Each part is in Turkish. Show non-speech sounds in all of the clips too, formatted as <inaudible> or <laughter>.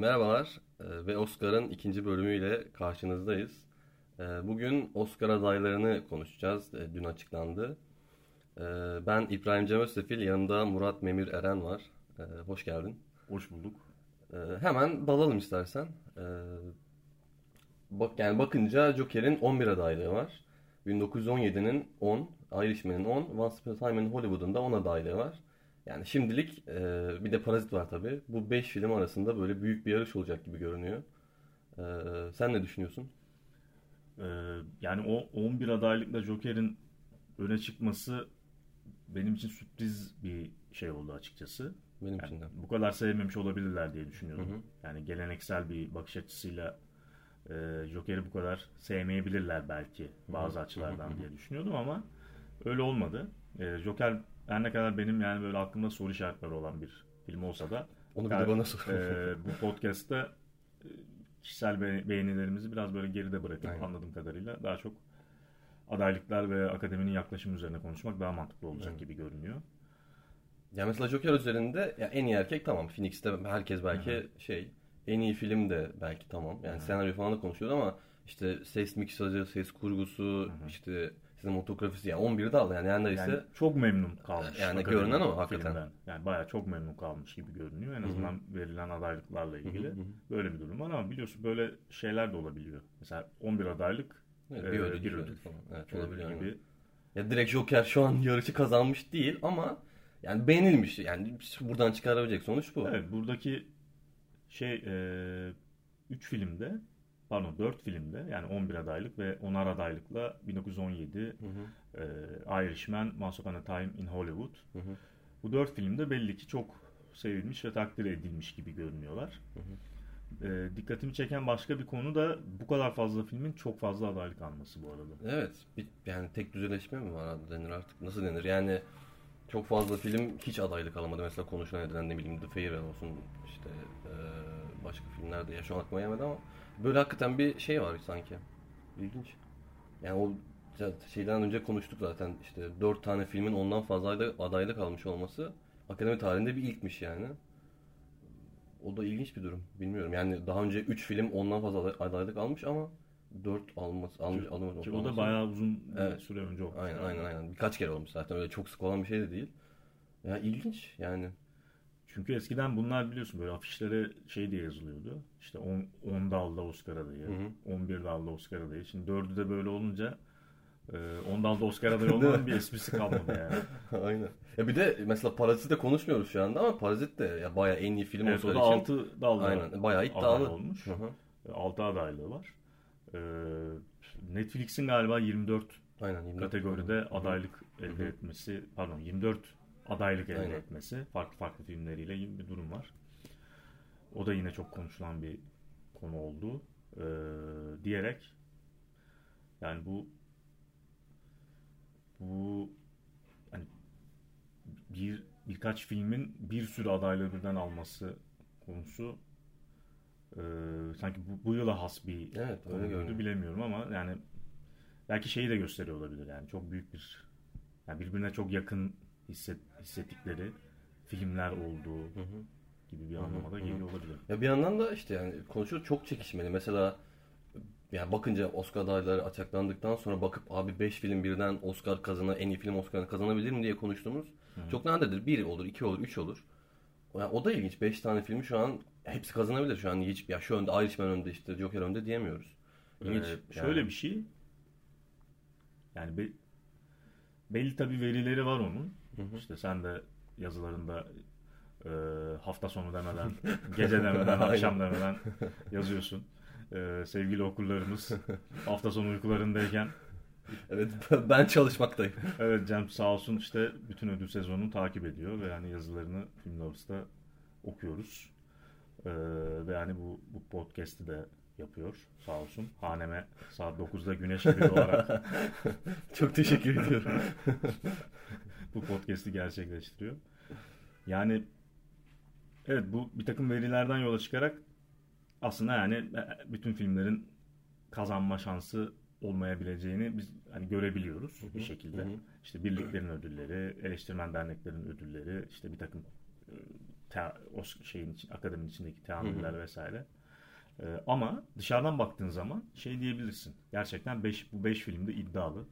merhabalar e, ve Oscar'ın ikinci bölümüyle karşınızdayız. E, bugün Oscar adaylarını konuşacağız. E, dün açıklandı. Ben İbrahim Cem Özsefil, yanımda Murat Memir Eren var. Hoş geldin. Hoş bulduk. Hemen dalalım istersen. Bak yani bakınca Joker'in 11 adaylığı var. 1917'nin 10, Irishman'in 10, Once Upon a Time in Hollywood'un da 10 adaylığı var. Yani şimdilik e, bir de Parazit var tabii. Bu 5 film arasında böyle büyük bir yarış olacak gibi görünüyor. E, sen ne düşünüyorsun? Ee, yani o 11 adaylıkla Joker'in öne çıkması benim için sürpriz bir şey oldu açıkçası. Benim Yani için de. bu kadar sevmemiş olabilirler diye düşünüyordum. Hı hı. Yani geleneksel bir bakış açısıyla e, Joker'i bu kadar sevmeyebilirler belki bazı açılardan diye düşünüyordum ama öyle olmadı. E, Joker her ne kadar benim yani böyle aklımda soru işaretleri olan bir film olsa da Onu bir de bana sor. e, bu podcast'ta e, kişisel be- beğenilerimizi biraz böyle geride bırakıp Aynen. anladığım kadarıyla daha çok adaylıklar ve akademinin yaklaşımı üzerine konuşmak daha mantıklı olacak Evet. gibi görünüyor. Ya mesela Joker üzerinde ya en iyi erkek tamam. Phoenix'te herkes belki şey en iyi film de belki tamam. Yani senaryo falan da konuşuyordu ama işte ses miksajı, ses kurgusu, işte sinematografisi yani 11'i de aldı yani neredeyse Yani çok memnun kalmış. Yani görünen o hakikaten. filmden. Yani bayağı çok memnun kalmış gibi görünüyor. En azından verilen adaylıklarla ilgili. Böyle bir durum var ama biliyorsun böyle şeyler de olabiliyor. Mesela 11 adaylık Evet, e, bir ödül, bir ödül. falan. Evet, olabiliyor. gibi. Ya direkt Joker şu an <laughs> yarışı kazanmış değil ama yani beğenilmiş. Yani buradan çıkarabilecek sonuç bu. Evet buradaki şey 3 filmde pardon 4 filmde yani 11 adaylık ve 10'ar adaylıkla 1917 e, Irishman, Once Upon a Time in Hollywood. hı. Bu 4 filmde belli ki çok sevilmiş ve takdir edilmiş gibi görünüyorlar. E, dikkatimi çeken başka bir konu da bu kadar fazla filmin çok fazla adaylık alması bu arada. Evet. Bir, yani tek düzeleşme mi var denir artık? Nasıl denir? Yani çok fazla film hiç adaylık alamadı. Mesela konuşulan edilen ne bileyim The Farewell olsun işte e, başka filmlerde ya şu an aklıma gelmedi ama böyle hakikaten bir şey var sanki. İlginç. Yani o şeyden önce konuştuk zaten işte dört tane filmin ondan fazla adaylık, adaylık almış olması akademi tarihinde bir ilkmiş yani. O da ilginç bir durum. Bilmiyorum. Yani daha önce 3 film ondan fazla aday- adaylık almış ama 4 alması almış almış Ki o da bayağı uzun bir Evet. süre önce olmuş. Aynen yani. aynen aynen. Birkaç kere olmuş zaten. Öyle çok sık olan bir şey de değil. Ya ilginç yani. Çünkü eskiden bunlar biliyorsun böyle afişlere şey diye yazılıyordu. İşte 10, 10 dalda Oscar adayı, Hı hı. 11 11 dalda Oscar adayı. Şimdi 4'ü de böyle olunca e, 10 dalda Oscar adayı <laughs> olmanın bir esprisi kalmadı yani. <laughs> aynen. Ya bir de mesela Parazit'i de konuşmuyoruz şu anda ama Parazit de ya bayağı en iyi film evet Oscar için. 6 dalda Aynen. Bayağı iddialı. olmuş. Hı hı. 6 adaylığı var. E, Netflix'in galiba 24 Aynen. 24 kategoride Hı hı. adaylık elde etmesi, pardon 24 adaylık elde Aynen. etmesi farklı farklı filmleriyle gibi bir durum var. O da yine çok konuşulan bir konu oldu. Ee, diyerek yani bu bu hani bir birkaç filmin bir sürü adaylığı birden alması konusu e, sanki bu, bu yıla has bir Evet öyle konuydu görünüyor. bilemiyorum ama yani belki şeyi de gösteriyor olabilir yani çok büyük bir yani birbirine çok yakın hisset, hissettikleri filmler olduğu Hı hı. gibi bir anlamada geliyor olabilir. Ya bir yandan da işte yani konuşuyor çok çekişmeli. Mesela yani bakınca Oscar adayları açıklandıktan sonra bakıp abi 5 film birden Oscar kazana en iyi film Oscar'ını kazanabilir mi diye konuştuğumuz çok nadirdir. 1 olur, 2 olur, 3 olur. Yani o da ilginç. 5 tane filmi şu an hepsi kazanabilir. Şu an hiç ya şu önde Irishman önde işte Joker önde diyemiyoruz. İlginç. Ee, şöyle bir şey yani be- belli tabii verileri var onun. İşte sen de yazılarında e, hafta sonu demeden, gece demeden, <laughs> akşam demeden yazıyorsun. E, sevgili okurlarımız hafta sonu uykularındayken Evet ben çalışmaktayım. Evet Cem sağ olsun işte bütün ödül sezonunu takip ediyor ve yani yazılarını Film Lovers'ta okuyoruz. Ee, ve yani bu, bu podcast'i de yapıyor sağ olsun. Haneme saat 9'da güneş gibi doğarak <laughs> Çok teşekkür ediyorum. <laughs> bu podcast'i gerçekleştiriyor. Yani evet bu bir takım verilerden yola çıkarak aslında yani e, bütün filmlerin kazanma şansı olmayabileceğini biz hani görebiliyoruz bir şekilde. hı hı. İşte birliklerin ödülleri, eleştirmen derneklerin ödülleri, işte bir takım e, te- o şeyin için akademinin içindeki teamüller vesaire. Ee, ama dışarıdan baktığın zaman şey diyebilirsin. Gerçekten beş, bu 5 filmde iddialı.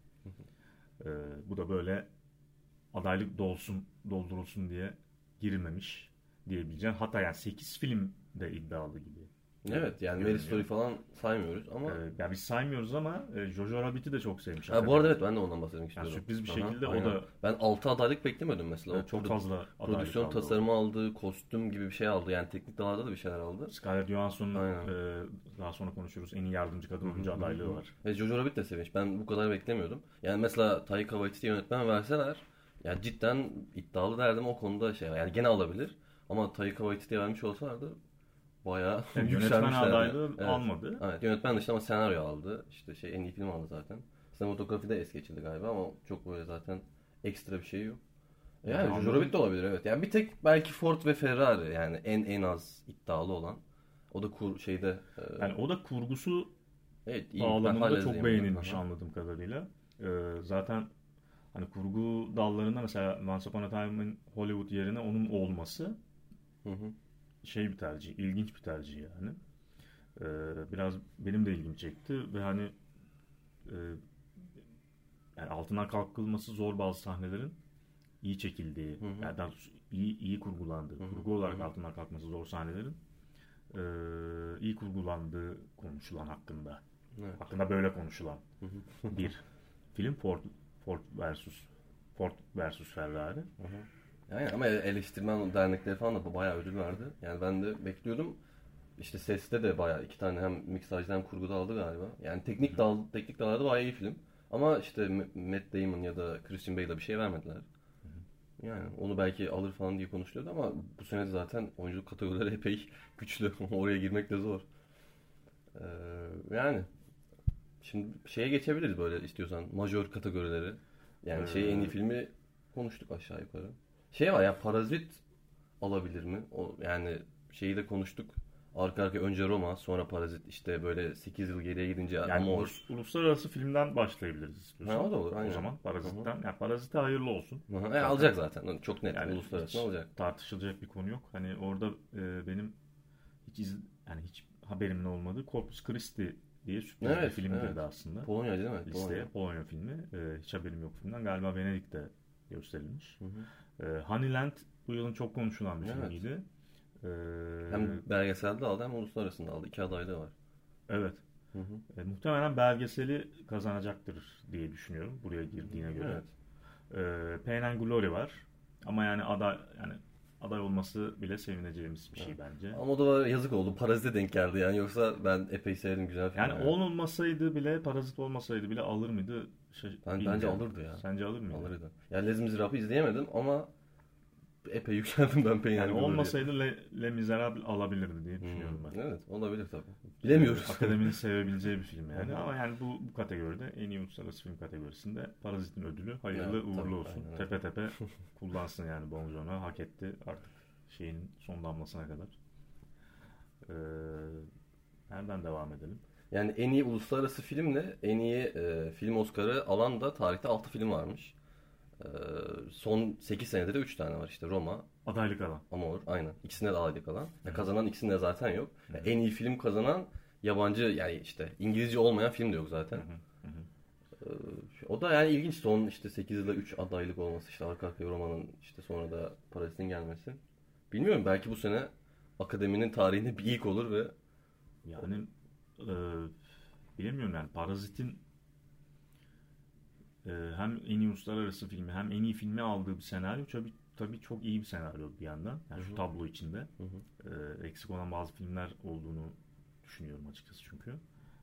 Ee, bu da böyle adaylık dolsun, doldurulsun diye girilmemiş diyebileceğim. Hatta yani 8 film de iddialı gibi. Evet yani Mary Story falan saymıyoruz ama Ee, yani biz saymıyoruz ama e, Jojo Rabbit'i de çok sevmiş. ha, bu arada evet ben de ondan bahsetmek Yani istiyorum. sürpriz bir Aha, şekilde o aynen. da ben 6 adaylık beklemiyordum mesela. Evet, O çok fazla adaylık prodüksiyon aldı o. tasarımı aldı, kostüm gibi bir şey aldı. Yani teknik dallarda da bir şeyler aldı. Scarlett Johansson'un e, daha sonra konuşuruz en iyi yardımcı kadın oyuncu adaylığı var. Ve Jojo Rabbit de sevinç. Ben bu kadar beklemiyordum. Yani mesela Taika Waititi yönetmen verseler yani cidden iddialı derdim o konuda şey. Yani gene alabilir. Ama Taika Waititi'ye vermiş olsalardı bayağı Yani <laughs> yönetmen adaylığı Evet. almadı. Evet yönetmen dışında ama senaryo aldı. İşte şey en iyi film aldı zaten. Sinematografi de es geçildi galiba ama çok böyle zaten ekstra bir şey yok. Yani, Jojo. Rabbit de olabilir evet. Yani bir tek belki Ford ve Ferrari yani en en az iddialı olan. O da kur şeyde e, Yani o da kurgusu evet iyi. Bağlamında çok beğenilmiş anladığım kadarıyla. E, zaten hani kurgu dallarında mesela Once Upon a Time in Hollywood yerine onun olması Hı hı. şey bir tercih, ilginç bir tercih yani. E, biraz benim de ilgimi çekti ve hani e, yani altından kalkılması zor bazı sahnelerin iyi çekildiği, Hı hı. yani daha iyi iyi kurgulandığı, Hı hı. kurgu olarak Hı hı. altından kalkması zor sahnelerin e, iyi kurgulandığı konuşulan hakkında. Evet. Hakkında böyle konuşulan Hı hı. bir <laughs> film Ford Ford versus Ford versus Ferrari. Yani ama eleştirmen dernekleri falan da bayağı ödül verdi. Yani ben de bekliyordum. İşte seste de bayağı iki tane hem miksajda hem kurguda aldı galiba. Yani teknik dal teknik dallarda bayağı iyi film. Ama işte Matt Damon ya da Christian Bale'a bir şey vermediler. Yani onu belki alır falan diye konuşuluyordu ama bu sene de zaten oyunculuk kategorileri epey güçlü. <laughs> Oraya girmek de zor. Ee, yani şimdi şeye geçebiliriz böyle istiyorsan majör kategorileri. Yani şey en iyi filmi konuştuk aşağı yukarı. Şey var ya Parazit alabilir mi? O yani şeyi de konuştuk. Arka arka önce Roma, sonra Parazit işte böyle 8 yıl geriye gidince Yani Amor. ulus- uluslararası filmden başlayabiliriz istiyorsan. Ha, o da olur, aynen. O zaman Parazit'ten. Yani Parazit'e hayırlı olsun. E, alacak zaten. Çok net Yani uluslararası hiç alacak. Tartışılacak bir konu yok. Hani orada e, benim hiç iz, yani hiç haberimin olmadığı Corpus Christi diye sürpriz bir Evet, film evet. girdi aslında. Polonya değil mi? Listeye Polonya. Polonya filmi. E, hiç haberim yok filmden. Galiba Venedik'te gösterilmiş. Hı hı. E, Honeyland bu yılın çok konuşulan bir Evet. filmiydi. E, Hem belgeselde aldı hem uluslararasında aldı. İki adaylığı var. evet. Hı hı. E, muhtemelen belgeseli kazanacaktır diye düşünüyorum buraya girdiğine göre. Evet. E, Pain and Glory var. Ama yani aday yani aday olması bile sevineceğimiz bir şey bence. Ama o da yazık oldu. Parazite denk geldi yani. Yoksa ben epey sevdim güzel film. Yani olmasaydı bile, parazit olmasaydı bile alır mıydı? Şey, Ben, bence alırdı ya. Sence alır mıydı? Alırdı. Ya Les Miserable'ı izleyemedim ama epey yükseldim ben Pain Yani olmasaydı Le, Le Miserable alabilirdi diye düşünüyorum Hmm, ben. Evet olabilir tabii. Bilemiyoruz. <laughs> Akademinin sevebileceği bir film yani. Ama yani bu, bu kategoride en iyi uluslararası film kategorisinde Parazit'in ödülü hayırlı Evet, uğurlu tabii, olsun. aynen. Tepe tepe <laughs> kullansın yani Bong Joon-ho. Hak etti artık şeyin son damlasına kadar. Ee, nereden devam edelim? Yani en iyi uluslararası filmle en iyi e, film Oscar'ı alan da tarihte 6 film varmış. E, son 8 senede de 3 tane var işte Roma, Adaylık alan. Amor aynen. İkisinde de adaylık alan. Ya kazanan ikisinde zaten yok. Ya en iyi film kazanan yabancı yani işte İngilizce olmayan film de yok zaten. Ee, o da yani ilginç son işte 8 yılda 3 adaylık olması işte arka arkaya Roma'nın işte sonra da Paris'in gelmesi. Bilmiyorum belki bu sene akademinin tarihinde bir ilk olur ve Yani e, bilemiyorum yani Parazit'in e, hem en iyi uluslararası filmi hem en iyi filmi aldığı bir senaryo tabii, tabii çok iyi bir senaryo bir yandan. Yani şu tablo içinde. E, eksik olan bazı filmler olduğunu düşünüyorum açıkçası çünkü.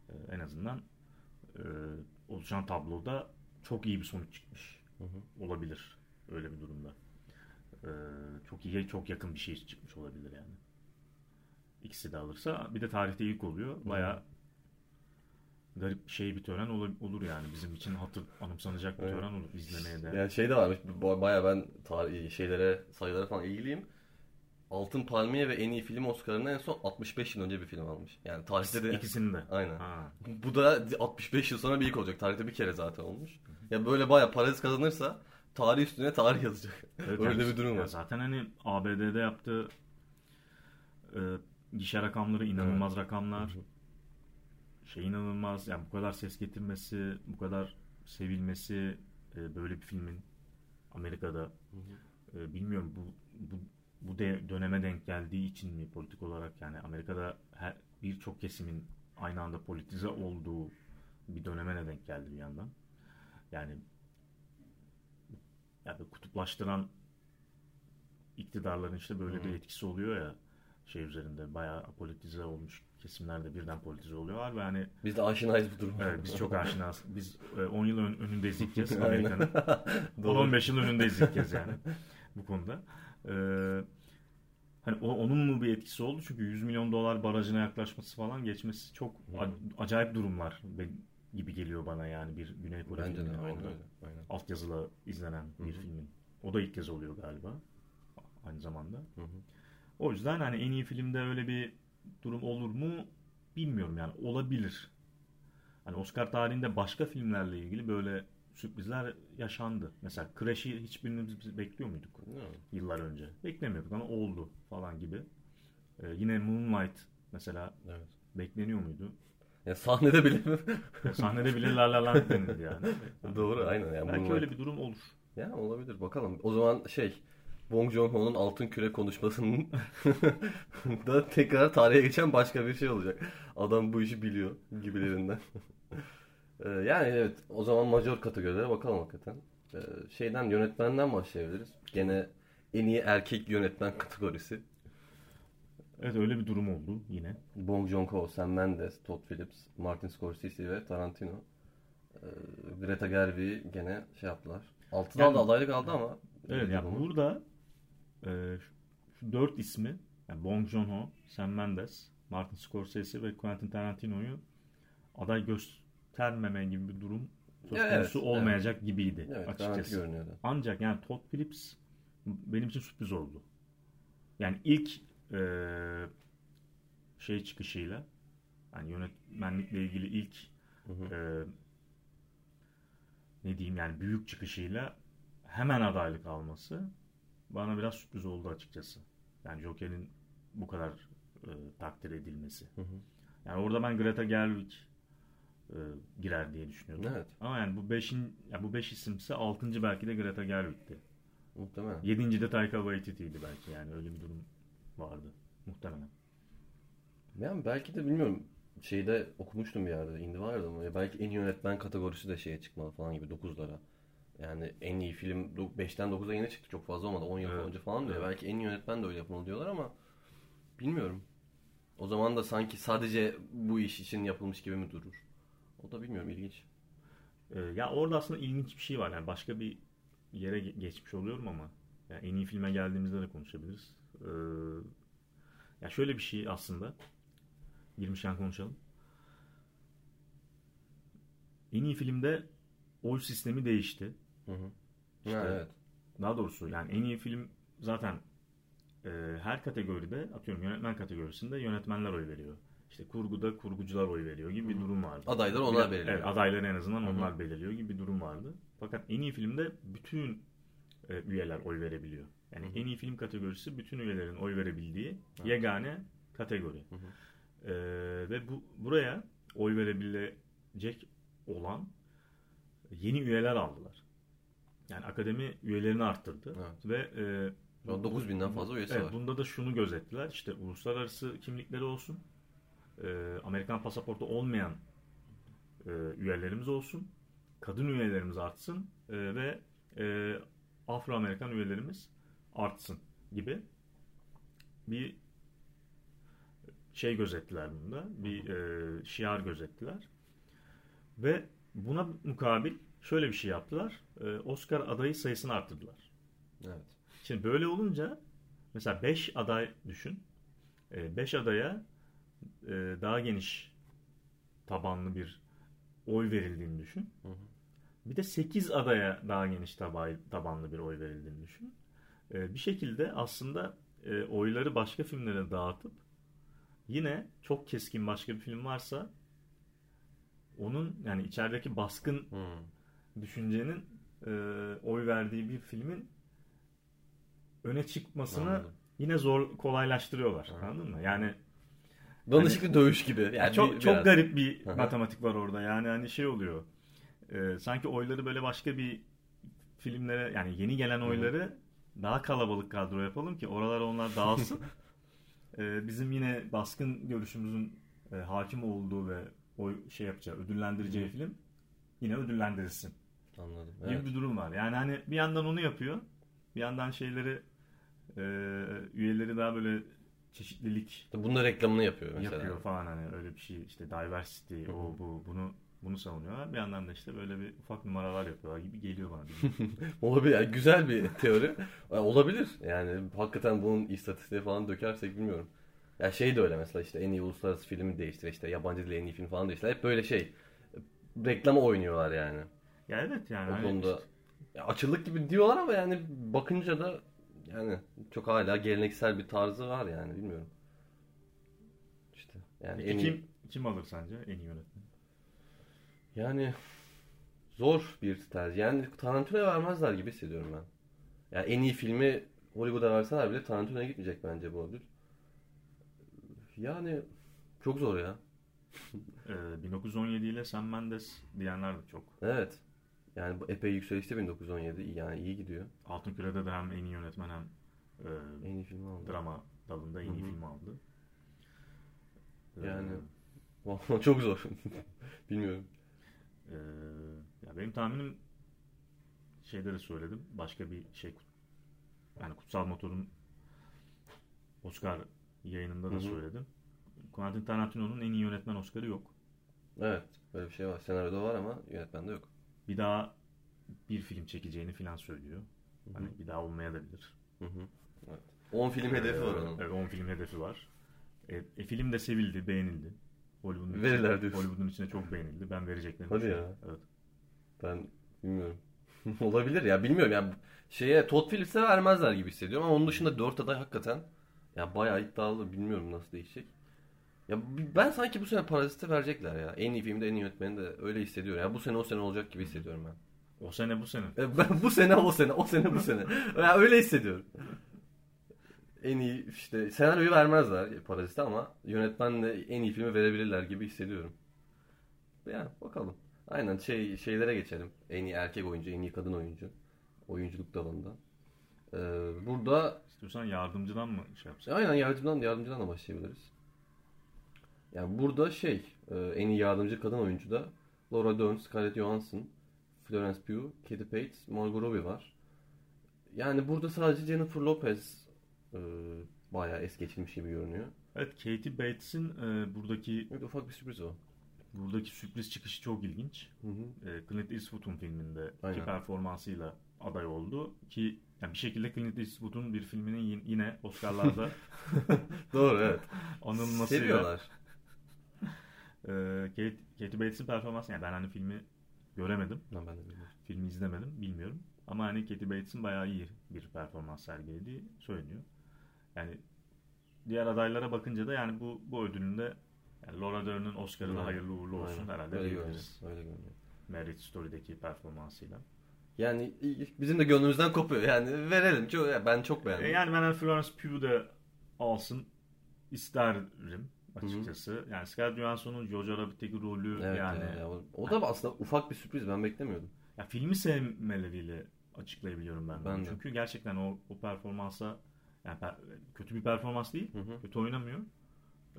E, en azından e, oluşan tabloda çok iyi bir sonuç çıkmış. Olabilir öyle bir durumda. E, çok iyi, çok yakın bir şey çıkmış olabilir yani. İkisi de alırsa bir de tarihte ilk oluyor. Bayağı garip şey bir tören olur, olur yani bizim için hatır anımsanacak bir Evet. tören olur izlemeye de. yani şey de varmış ba- baya ben tarih şeylere sayılara falan ilgiliyim. Altın Palmiye ve en iyi film Oscar'ını en son 65 yıl önce bir film almış. Yani tarihte de İkisini de. Aynen. Ha. Bu da 65 yıl sonra bir ilk olacak. Tarihte bir kere zaten olmuş. Ya böyle baya Paris kazanırsa tarih üstüne tarih yazacak. <laughs> Evet, Öyle yani- bir durum var. Zaten hani ABD'de yaptığı e, gişe rakamları inanılmaz rakamlar. Şey inanılmaz. Yani bu kadar ses getirmesi, bu kadar sevilmesi e, böyle bir filmin Amerika'da e, bilmiyorum bu bu bu de döneme denk geldiği için mi politik olarak yani Amerika'da her birçok kesimin aynı anda politize olduğu bir döneme de denk geldi bir yandan. Yani yani kutuplaştıran iktidarların işte böyle Hı. bir etkisi oluyor ya şey üzerinde bayağı politize olmuş kesimlerde birden politize oluyorlar ve hani Biz de aşinayız bu duruma. evet, biz çok aşinayız. Biz e, 10 yıl ön- önündeyiz ilk kez <laughs> Aynen. Amerika'nın. <laughs> Doğru. 10-15 yıl önündeyiz ilk kez yani bu konuda. Ee, hani o, onun mu bir etkisi oldu? Çünkü 100 milyon dolar barajına yaklaşması falan geçmesi çok acayip durumlar gibi geliyor bana yani bir Güney Kore Bence de filminin aynen orada öyle. Aynen. altyazılı izlenen bir Hı hı. filmin. O da ilk kez oluyor galiba aynı zamanda. Hı hı. O yüzden hani en iyi filmde öyle bir durum olur mu bilmiyorum yani olabilir. Hani Oscar tarihinde başka filmlerle ilgili böyle sürprizler yaşandı. Mesela Crash'i hiçbirimiz bekliyor muyduk Ne? yıllar önce? Beklemiyorduk ama oldu falan gibi. Ee, yine Moonlight mesela Evet. bekleniyor muydu? Ya sahnede bile Sahnede bile La La Land denildi yani. Doğru aynen. Yani Belki Moonlight- öyle bir durum olur. Ya olabilir bakalım. O zaman şey Bong Joon-ho'nun altın küre konuşmasının <laughs> da tekrar tarihe geçen başka bir şey olacak. Adam bu işi biliyor gibilerinden. <laughs> Ee, yani evet o zaman major kategorilere bakalım hakikaten. Ee, şeyden yönetmenden başlayabiliriz. Gene en iyi erkek yönetmen kategorisi. Evet öyle bir durum oldu yine. Bong Joon-ho, Sam Mendes, Todd Phillips, Martin Scorsese ve Tarantino. Ee, Greta Gerwig gene şey yaptılar. Altıdan Yani- da adaylık aldı ama Evet yani burada e, şu, dört ismi yani Bong Joon-ho, Sam Mendes, Martin Scorsese ve Quentin Tarantino'yu aday göstermeme gibi bir durum söz Evet, konusu evet. olmayacak gibiydi evet açıkçası. Ancak yani Todd Phillips benim için sürpriz oldu. Yani ilk e, şey çıkışıyla yani yönetmenlikle ilgili ilk Hı hı. e, ne diyeyim yani büyük çıkışıyla hemen adaylık alması bana biraz sürpriz oldu açıkçası. Yani Joker'in bu kadar e, takdir edilmesi. Hı hı. Yani orada ben Greta Gerwig e, girer diye düşünüyordum. Evet. Ama yani bu beşin ya bu beş isimse altıncı belki de Greta Gerwig'ti. Muhtemelen. Yedinci de Taika Waititi'ydi belki yani öyle bir durum vardı muhtemelen. Yani belki de bilmiyorum şeyde okumuştum bir yerde indi vardı ya belki en yönetmen kategorisi de şeye çıkmalı falan gibi 9'lara. Yani en iyi film 5'ten 9'a yeni çıktı çok fazla olmadı 10 yıl Evet. önce falan diyor. Evet. Belki en iyi yönetmen de öyle yapmalı diyorlar ama bilmiyorum. O zaman da sanki sadece bu iş için yapılmış gibi mi durur? O da bilmiyorum ilginç. Ee, ya orada aslında ilginç bir şey var. Yani başka bir yere ge- geçmiş oluyorum ama yani en iyi filme geldiğimizde de konuşabiliriz. Ee, ya şöyle bir şey aslında. Girmişken konuşalım. En iyi filmde oy sistemi değişti. Hı hı. İşte- evet. Daha doğrusu yani en iyi film zaten e, her kategoride atıyorum yönetmen kategorisinde yönetmenler oy veriyor. İşte kurguda kurgucular oy veriyor gibi bir durum vardı. Adayları Bir onlar belirliyor. Evet, adayları en azından Hı hı. onlar belirliyor gibi bir durum vardı. Fakat en iyi filmde bütün e, üyeler oy verebiliyor. Yani Hı hı. en iyi film kategorisi bütün üyelerin oy verebildiği Evet. yegane kategori. Hı hı. E, ve bu buraya oy verebilecek olan yeni üyeler aldılar. Yani akademi üyelerini arttırdı Evet. ve e, Şu an 9000'den fazla üyesi evet, var. Bunda da şunu gözettiler. İşte uluslararası kimlikleri olsun. e, Amerikan pasaportu olmayan e, üyelerimiz olsun. Kadın üyelerimiz artsın. e, ve e, Afro-Amerikan üyelerimiz artsın gibi bir şey gözettiler bunda. Bir e, şiar gözettiler. Ve buna mukabil şöyle bir şey yaptılar. E, Oscar adayı sayısını arttırdılar. Evet. Şimdi böyle olunca mesela 5 aday düşün. 5 adaya e, daha geniş tabanlı bir oy verildiğini düşün. Hı hı. Bir de 8 adaya daha geniş tabay, tabanlı bir oy verildiğini düşün. E, Bir şekilde aslında e, oyları başka filmlere dağıtıp yine çok keskin başka bir film varsa onun yani içerideki baskın Hı. Düşüncenin e, oy verdiği bir filmin öne çıkmasını Anladım. yine zor kolaylaştırıyorlar. Anladın mı? Yani Danışık bir dövüş gibi. Yani çok bir- çok biraz. garip bir Hı hı. matematik var orada. Yani hani şey oluyor. e, sanki oyları böyle başka bir filmlere yani yeni gelen oyları daha kalabalık kadro yapalım ki oralara onlar dağılsın. <laughs> E, bizim yine baskın görüşümüzün e, hakim olduğu ve oy şey yapacağı, ödüllendireceği film yine ödüllendirilsin Anladım. gibi Evet. bir durum var. Yani hani bir yandan onu yapıyor. Bir yandan şeyleri e, üyeleri daha böyle çeşitlilik Bunun reklamını yapıyor mesela. yapıyor falan hani öyle bir şey işte diversity o bu bunu bunu savunuyorlar. Bir yandan da işte böyle bir ufak numaralar yapıyorlar gibi geliyor bana. <laughs> Olabilir. Yani güzel bir teori. Yani olabilir. Yani hakikaten bunun istatistiğe falan dökersek bilmiyorum. Ya şey de öyle mesela işte en iyi uluslararası filmi değiştir işte yabancı dil en iyi film falan değiştir. Hep böyle şey reklama oynuyorlar yani. Ya evet yani. O hani konuda işte- ya açıldık gibi diyorlar ama yani bakınca da yani çok hala geleneksel bir tarzı var yani bilmiyorum. İşte yani Peki en iyi- kim kim alır sence en iyi yönetmen? Yani zor bir tercih. Yani Tarantino'ya vermezler gibi hissediyorum ben. Yani en iyi filmi Hollywood'a verseler bile Tarantino'ya gitmeyecek bence bu ödül. Yani çok zor ya. Ee, 1917 ile Sam Mendes diyenler de çok. Evet. Yani bu epey yükselişte 1917. İyi- Yani iyi gidiyor. Altın Küre'de de hem en iyi yönetmen hem e, En iyi filmi aldı. drama dalında en iyi Hı hı. film aldı. Ee, Yani Vallahi çok zor. <laughs> Bilmiyorum. Ee, ya benim tahminim şeyde de söyledim. Başka bir şey yani Kutsal Motor'un Oscar yayınında da Hı hı. söyledim. Quentin Tarantino'nun en iyi yönetmen Oscar'ı yok. Evet. Böyle bir şey var. Senaryoda var ama yönetmende yok. Bir daha bir film çekeceğini falan söylüyor. Hani bir daha olmaya da bilir. Hı hı. Evet. 10 film hedefi var onun. Evet 10 film hedefi var. E, e, film de sevildi, beğenildi. Hollywood'un Verirler diyorsun. Hollywood'un içinde çok beğenildi. Ben vereceklerini Hadi ya. Evet. Ben bilmiyorum. <laughs> Olabilir ya bilmiyorum ya şeye Todd Phillips'e vermezler gibi hissediyorum ama onun dışında 4 aday hakikaten ya bayağı iddialı bilmiyorum nasıl değişecek. Ya ben sanki bu sene Parazit'e verecekler ya. En iyi filmde en iyi yönetmeni de öyle hissediyorum. Ya bu sene o sene olacak gibi hissediyorum ben. O sene bu sene. E, Ben bu sene o sene, o sene bu sene. Ya öyle hissediyorum. En iyi işte senaryoyu vermezler Parazit'e ama yönetmenle en iyi filmi verebilirler gibi hissediyorum. Ya bakalım. Aynen şey şeylere geçelim. En iyi erkek oyuncu, en iyi kadın oyuncu. Oyunculuk dalında. Ee, burada İstiyorsan yardımcıdan mı şey yapsak? aynen yardımcıdan yardımcıdan da başlayabiliriz. Yani burada şey e, en iyi yardımcı kadın oyuncu da Laura Dern, Scarlett Johansson, Florence Pugh, Katy Bates, Margot Robbie var. Yani burada sadece Jennifer Lopez e, bayağı es geçilmiş gibi görünüyor. Evet Katie Bates'in e, buradaki Evet, ufak bir sürpriz o. buradaki sürpriz çıkışı çok ilginç. Hı hı. E, Clint Eastwood'un filminde Aynen. performansıyla aday oldu ki yani bir şekilde Clint Eastwood'un bir filminin yin- yine Oscar'larda <laughs> Doğru evet. <laughs> anılmasıyla Seviyorlar. E, Kate, Katie Bates'in performansı yani ben hani filmi göremedim. Lan ben de bilmiyorum. Filmi izlemedim bilmiyorum. Ama hani Katie Bates'in bayağı iyi bir performans sergilediği söyleniyor. Yani diğer adaylara bakınca da yani bu bu ödülünde yani Laura Dern'in Oscar'ı da hayırlı uğurlu olsun Aynen. herhalde Öyle görünüyor. diyebiliriz. Öyle görünüyor. Marriage Story'deki performansıyla. Yani bizim de gönlümüzden kopuyor. Yani verelim. Çok, ben çok E beğendim. yani ben hani Florence Pugh de alsın isterim açıkçası. Yani Scarlett Johansson'un Jojo Rabbit'teki rolü Evet yani ya, ya. O da aslında ufak bir sürpriz. Ben beklemiyordum. ya filmi sevmeleriyle açıklayabiliyorum ben. Ben de. Çünkü gerçekten o o performansa yani per- kötü bir performans değil. Hı hı. Kötü oynamıyor.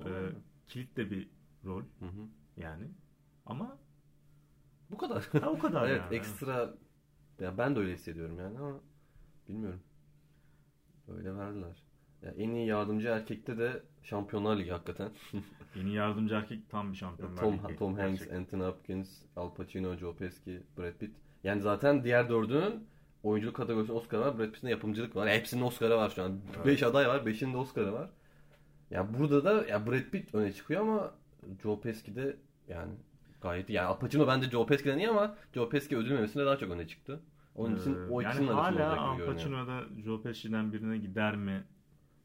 Ee, kilit de bir rol Hı hı. yani. Ama Bu kadar. ha, o kadar <laughs> evet yani. ekstra ya ben de öyle hissediyorum yani ama bilmiyorum. Öyle verdiler. Ya en iyi yardımcı erkekte de Şampiyonlar Ligi hakikaten. <laughs> Yeni yardımcı erkek tam bir şampiyonlar Tom Ligi Tom Hanks, gerçekten. Anthony Hopkins, Al Pacino, Joe Pesci, Brad Pitt. Yani zaten diğer dördünün oyunculuk kategorisinde Oscar var. Brad Pitt'in de yapımcılık var. Hepsinin Oscar'ı var şu an. Evet. 5 aday var. 5'inin de Oscar'ı var. Ya burada da ya Brad Pitt öne çıkıyor ama Joe Pesci de yani gayet iyi. Yani Al Pacino bence Joe Pesci'den iyi ama Joe Pesci ödül memesinde daha çok öne çıktı. Onun için Ee, o yani ikisinin arasında hala Al. Pacino'da Joe Pesci'den birine gider mi?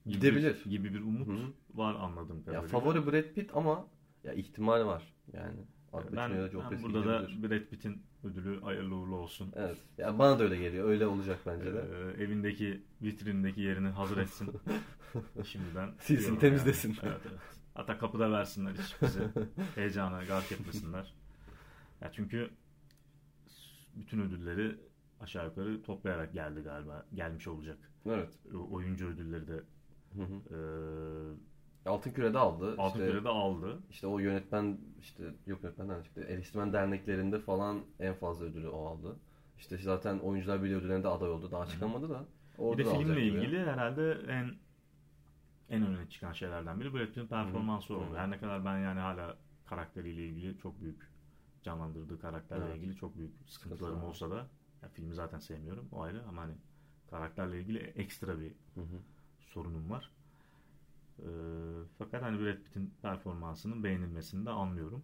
Gibi Gidebilir. Bir, gibi bir umut Hı hı. var anladığım Ya favori Brad Pitt ama ya ihtimal var yani. Al Ben, da ben burada da gidebilir. Brad Pitt'in ödülü hayırlı uğurlu olsun. Evet. Ya bana da öyle geliyor. Öyle olacak bence de. Ee, evindeki vitrindeki yerini hazır etsin. <laughs> Şimdiden. Silsin, temizlesin. Yani. Evet, evet. Hatta kapıda versinler hiç bizi <laughs> heyecana gark etmesinler. Ya çünkü bütün ödülleri aşağı yukarı toplayarak geldi galiba. Gelmiş olacak. Evet. O- Oyuncu ödülleri de Hı hı. e, Altın Küre'de aldı. Altın işte, Küre'de aldı. işte o yönetmen işte yok yönetmenden çıktı. Eleştirmen derneklerinde falan en fazla ödülü o aldı. İşte zaten oyuncular birliği ödüllerinde aday oldu. Daha çıkamadı da. Bir de filmle ilgili herhalde en en öne çıkan şeylerden biri Brad Pitt'in performansı oldu. Her ne kadar ben yani hala karakteriyle ilgili çok büyük canlandırdığı karakterle Evet. ilgili çok büyük sıkıntılarım Sıkıntılar var. olsa da ya filmi zaten sevmiyorum o ayrı ama hani karakterle ilgili ekstra bir Hı hı. Sorunum var. Ee, fakat hani Brad Pitt'in performansının beğenilmesini de anlıyorum.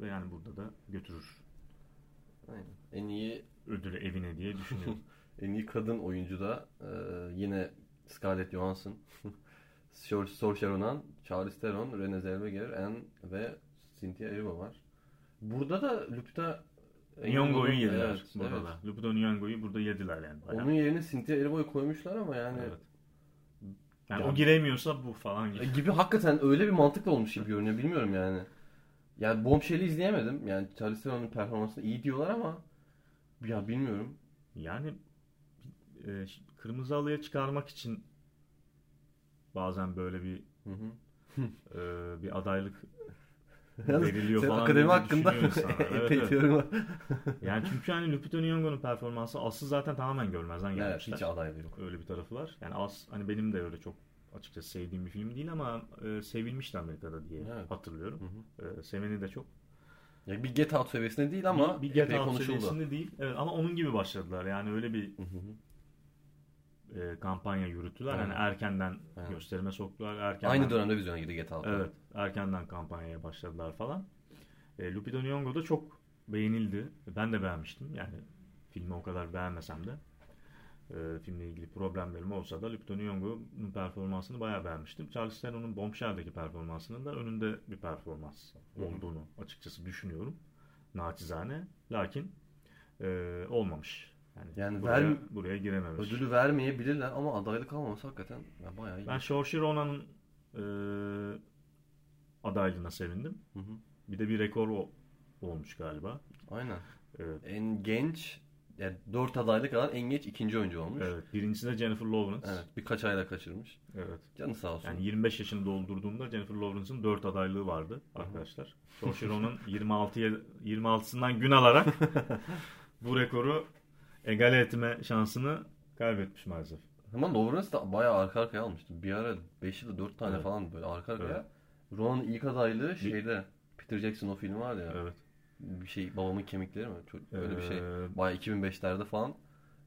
Ve yani burada da götürür Aynen. En iyi ödülü evine diye düşünüyorum. <laughs> en iyi kadın oyuncu da e, yine Scarlett Johansson, <laughs> Saoirse Ronan, Charlize Theron, Renée Zellweger, Anne ve Cynthia Erivo var. Burada da Lupita Nyong'o'yu yediler Evet, burada evet. da. Lupita Nyong'o'yu burada yediler yani. bayağı. Onun yerine Cynthia Erivo'yu koymuşlar ama yani Evet. Yani Ya- o giremiyorsa bu falan gibi. E, gibi hakikaten öyle bir mantıkla olmuş gibi görünüyor. Bilmiyorum yani. Yani Bombshell'i izleyemedim. Yani Charlize Theron'un performansı iyi diyorlar ama ya bilmiyorum. Yani e, kırmızı halıya çıkarmak için bazen böyle bir Hı hı. e, bir adaylık veriliyor falan akademi hakkında. <laughs> Evet, epey evet. var. <laughs> Yani çünkü hani Lupita Nyong'o'nun performansı aslı zaten tamamen görmezden Evet, gelmişler. hiç adaylığı yok. Öyle bir tarafı var. Yani as hani benim de öyle çok açıkçası sevdiğim bir film değil ama e, sevilmişti Amerika'da diye Evet. hatırlıyorum. Hı hı. E, seveni de çok. Ya bir Get Out seviyesinde değil ama bir, bir Get Out seviyesinde değil. Evet, ama onun gibi başladılar. Yani öyle bir hı hı. E, kampanya yürüttüler. Aynen. Hani erkenden Aynen. gösterime soktular. Erkenden, Aynı dönemde vizyona girdi Get Out. Evet, erkenden kampanyaya başladılar falan. E, Lupita Nyong'o da çok beğenildi. Ben de beğenmiştim. Yani filmi o kadar beğenmesem de e, filmle ilgili problemlerim olsa da Lupita Nyong'o'nun performansını bayağı beğenmiştim. Charlize Theron'un Bombshell'deki performansının da önünde bir performans Hı hı. olduğunu açıkçası düşünüyorum. Naçizane. Lakin e, olmamış. Yani, Yani buraya, ver- buraya girememiş. Ödülü vermeyebilirler ama adaylık almaması hakikaten ya bayağı iyi. Ben Saoirse Ronan'ın e, adaylığına sevindim. Hı hı. Bir de bir rekor o, olmuş galiba. Aynen. Evet. En genç yani 4 adaylık alan en genç ikinci oyuncu olmuş. Evet. Birincisi de Jennifer Lawrence. Evet, birkaç ayda kaçırmış. Evet. Canı sağ olsun. Yani 25 yaşını doldurduğumda Jennifer Lawrence'ın 4 adaylığı vardı arkadaşlar. Saoirse Ronan 26'ya 26'sından gün alarak <laughs> bu rekoru egale etme şansını kaybetmiş maalesef. Ama Lawrence da bayağı arka arkaya almıştı. Bir ara 5 yılda 4 tane Evet. falan böyle arka arkaya. Evet. Ron'un ilk adaylığı şeyde Peter Jackson o film var ya. Evet. Bir şey babamın kemikleri mi? Öyle bir şey. Ee, Bayağı 2005'lerde falan.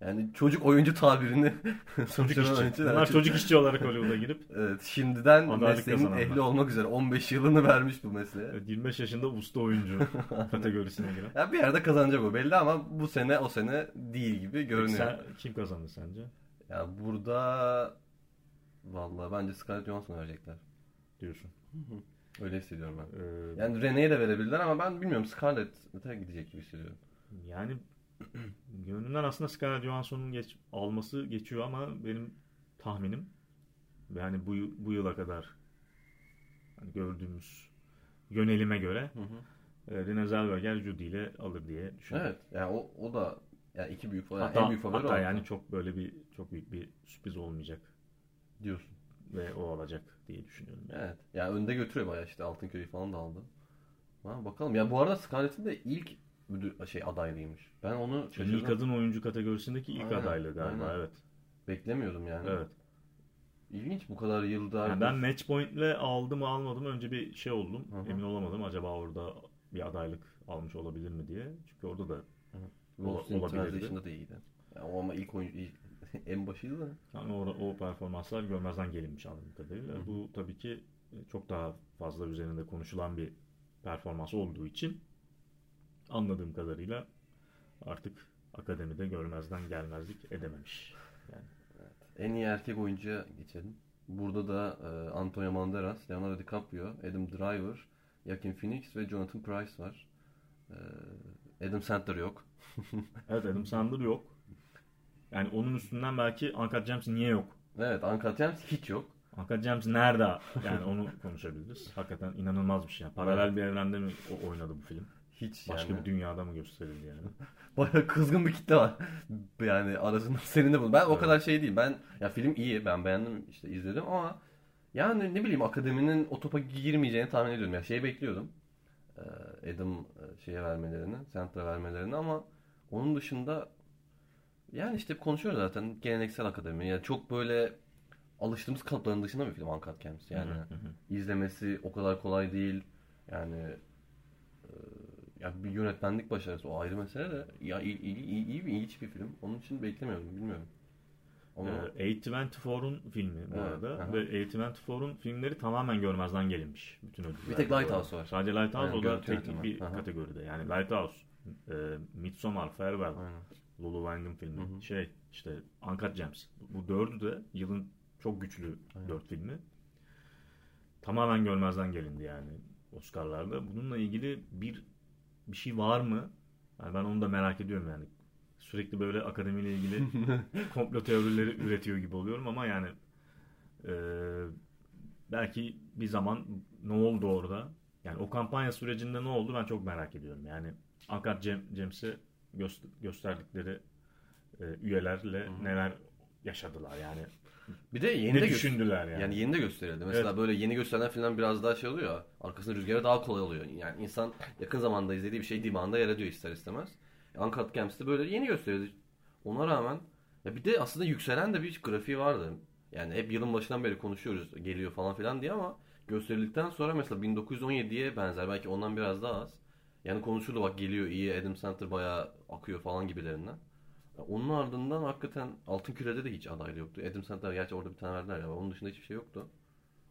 Yani çocuk oyuncu tabirini <laughs> Çocuk işçi. önce- Bunlar çocuk işçi olarak <laughs> Hollywood'a girip Evet, şimdiden Adaylık mesleğin kazananlar. ehli olmak üzere 15 yılını vermiş bu mesleğe. evet, 25 yaşında usta oyuncu <laughs> kategorisine giren. Ya bir yerde kazanacak o belli ama bu sene o sene değil gibi görünüyor. Sen, kim kazandı sence? Ya burada vallahi bence Scarlett Johansson'a verecekler. Diyorsun. Öyle hissediyorum ben. Ee, Yani Renee'ye de verebilirler ama ben bilmiyorum Scarlett'e gidecek gibi hissediyorum. Yani <clears throat> gönlümden aslında Scarlett Johansson'un geç, alması geçiyor ama benim tahminim ve hani bu, bu yıla kadar hani gördüğümüz yönelime göre Hı hı. e, Renée Zellweger Judy ile alır diye düşünüyorum. Evet. Yani o, o da yani iki büyük favori, Hatta, en büyük favori hatta yani çok böyle bir çok büyük bir sürpriz olmayacak diyorsun. ve o alacak diye düşünüyorum. Evet. Yani önde götürüyor bayağı işte Altın Köyü falan da aldı. Ha, bakalım. Ya bu arada Scarlett'in de ilk müdür şey adaylığıymış. Ben onu En iyi şaşırdım. kadın oyuncu kategorisindeki ilk Aynen, adaylığı galiba aynen. evet. Beklemiyordum yani. Evet. İlginç bu kadar yılda. Yani ben match point'le aldı mı almadı mı önce bir şey oldum. Hı hı. Emin olamadım acaba orada bir adaylık almış olabilir mi diye. Çünkü orada da in olabilirdi. Translation'da da iyiydi. Yani o ama ilk oyuncu ilk- <laughs> en başıydı da. yani o, o performanslar görmezden gelinmiş anladığım kadarıyla. Hı hı. Bu tabii ki çok daha fazla üzerinde konuşulan bir performans olduğu için anladığım kadarıyla artık akademide görmezden gelmezlik edememiş. Yani En iyi erkek oyuncuya geçelim. Burada da e, Antonio Banderas, Leonardo DiCaprio, Adam Driver, Joaquin Phoenix ve Jonathan Price var. Ee, Adam Sandler yok. <laughs> evet Adam Sandler yok. Yani onun üstünden belki Uncut James niye yok? Evet Uncut James hiç yok. Uncut James nerede? Yani onu konuşabiliriz. Hakikaten inanılmaz bir şey. Yani paralel bir evrende mi oynadı bu film? Hiç Başka yani. bir dünyada mı gösterildi yani? <laughs> Baya kızgın bir kitle var. Yani arasında <laughs> senin de bunu. Ben evet. o kadar şey değil. Ben ya film iyi. Ben beğendim işte izledim ama yani ne bileyim akademinin o topa girmeyeceğini tahmin ediyorum. Ya şey bekliyordum. Adam şeye vermelerini, Center'a vermelerini ama onun dışında yani işte konuşuyoruz zaten geleneksel akademi. Yani çok böyle alıştığımız kalıpların dışında bir film Uncut Gems. Yani hı hı. izlemesi o kadar kolay değil. Yani e, ya bir yönetmenlik başarısı o ayrı mesele de ya iyi, iyi, iyi, iyi bir ilginç bir film. Onun için beklemiyorum bilmiyorum. Ama... E, A24'un filmi bu evet, arada aha. ve A24'un filmleri tamamen görmezden gelinmiş. Bütün ödüller. Bir tek Lighthouse var. Sadece Lighthouse Aynen, o da teknik bir aha. kategoride. Yani Lighthouse, e, Midsommar, Farewell, Aynen. Lulu Wang'ın filmi. Hı hı. Şey işte Uncut Gems. Bu dördü de yılın çok güçlü Aynen. dört filmi. Tamamen görmezden gelindi yani Oscar'larda. Bununla ilgili bir bir şey var mı? Yani ben onu da merak ediyorum yani. Sürekli böyle akademiyle ilgili <laughs> komplo teorileri üretiyor gibi oluyorum ama yani e, belki bir zaman ne oldu orada? Yani o kampanya sürecinde ne oldu ben çok merak ediyorum. Yani Uncut James'e göster gösterdikleri e, üyelerle Hı-hı. neler yaşadılar yani. Bir de yeni ne de düşündüler yani. Yani yeni de gösterildi. Mesela evet. böyle yeni gösterilen falan biraz daha şey oluyor. Arkasında rüzgara daha kolay oluyor. Yani insan yakın zamanda izlediği bir şey dimağında yer ediyor ister istemez. Uncut Gems'te böyle yeni gösterildi. Ona rağmen ya bir de aslında yükselen de bir grafiği vardı. Yani hep yılın başından beri konuşuyoruz geliyor falan filan diye ama gösterildikten sonra mesela 1917'ye benzer belki ondan biraz daha az. Yani konuşuldu bak geliyor iyi Adam Sandler bayağı akıyor falan gibilerinden. Onun ardından hakikaten Altın Küre'de de hiç aday yoktu. Adam Sandler gerçi orada bir tane verdiler ya. Onun dışında hiçbir şey yoktu.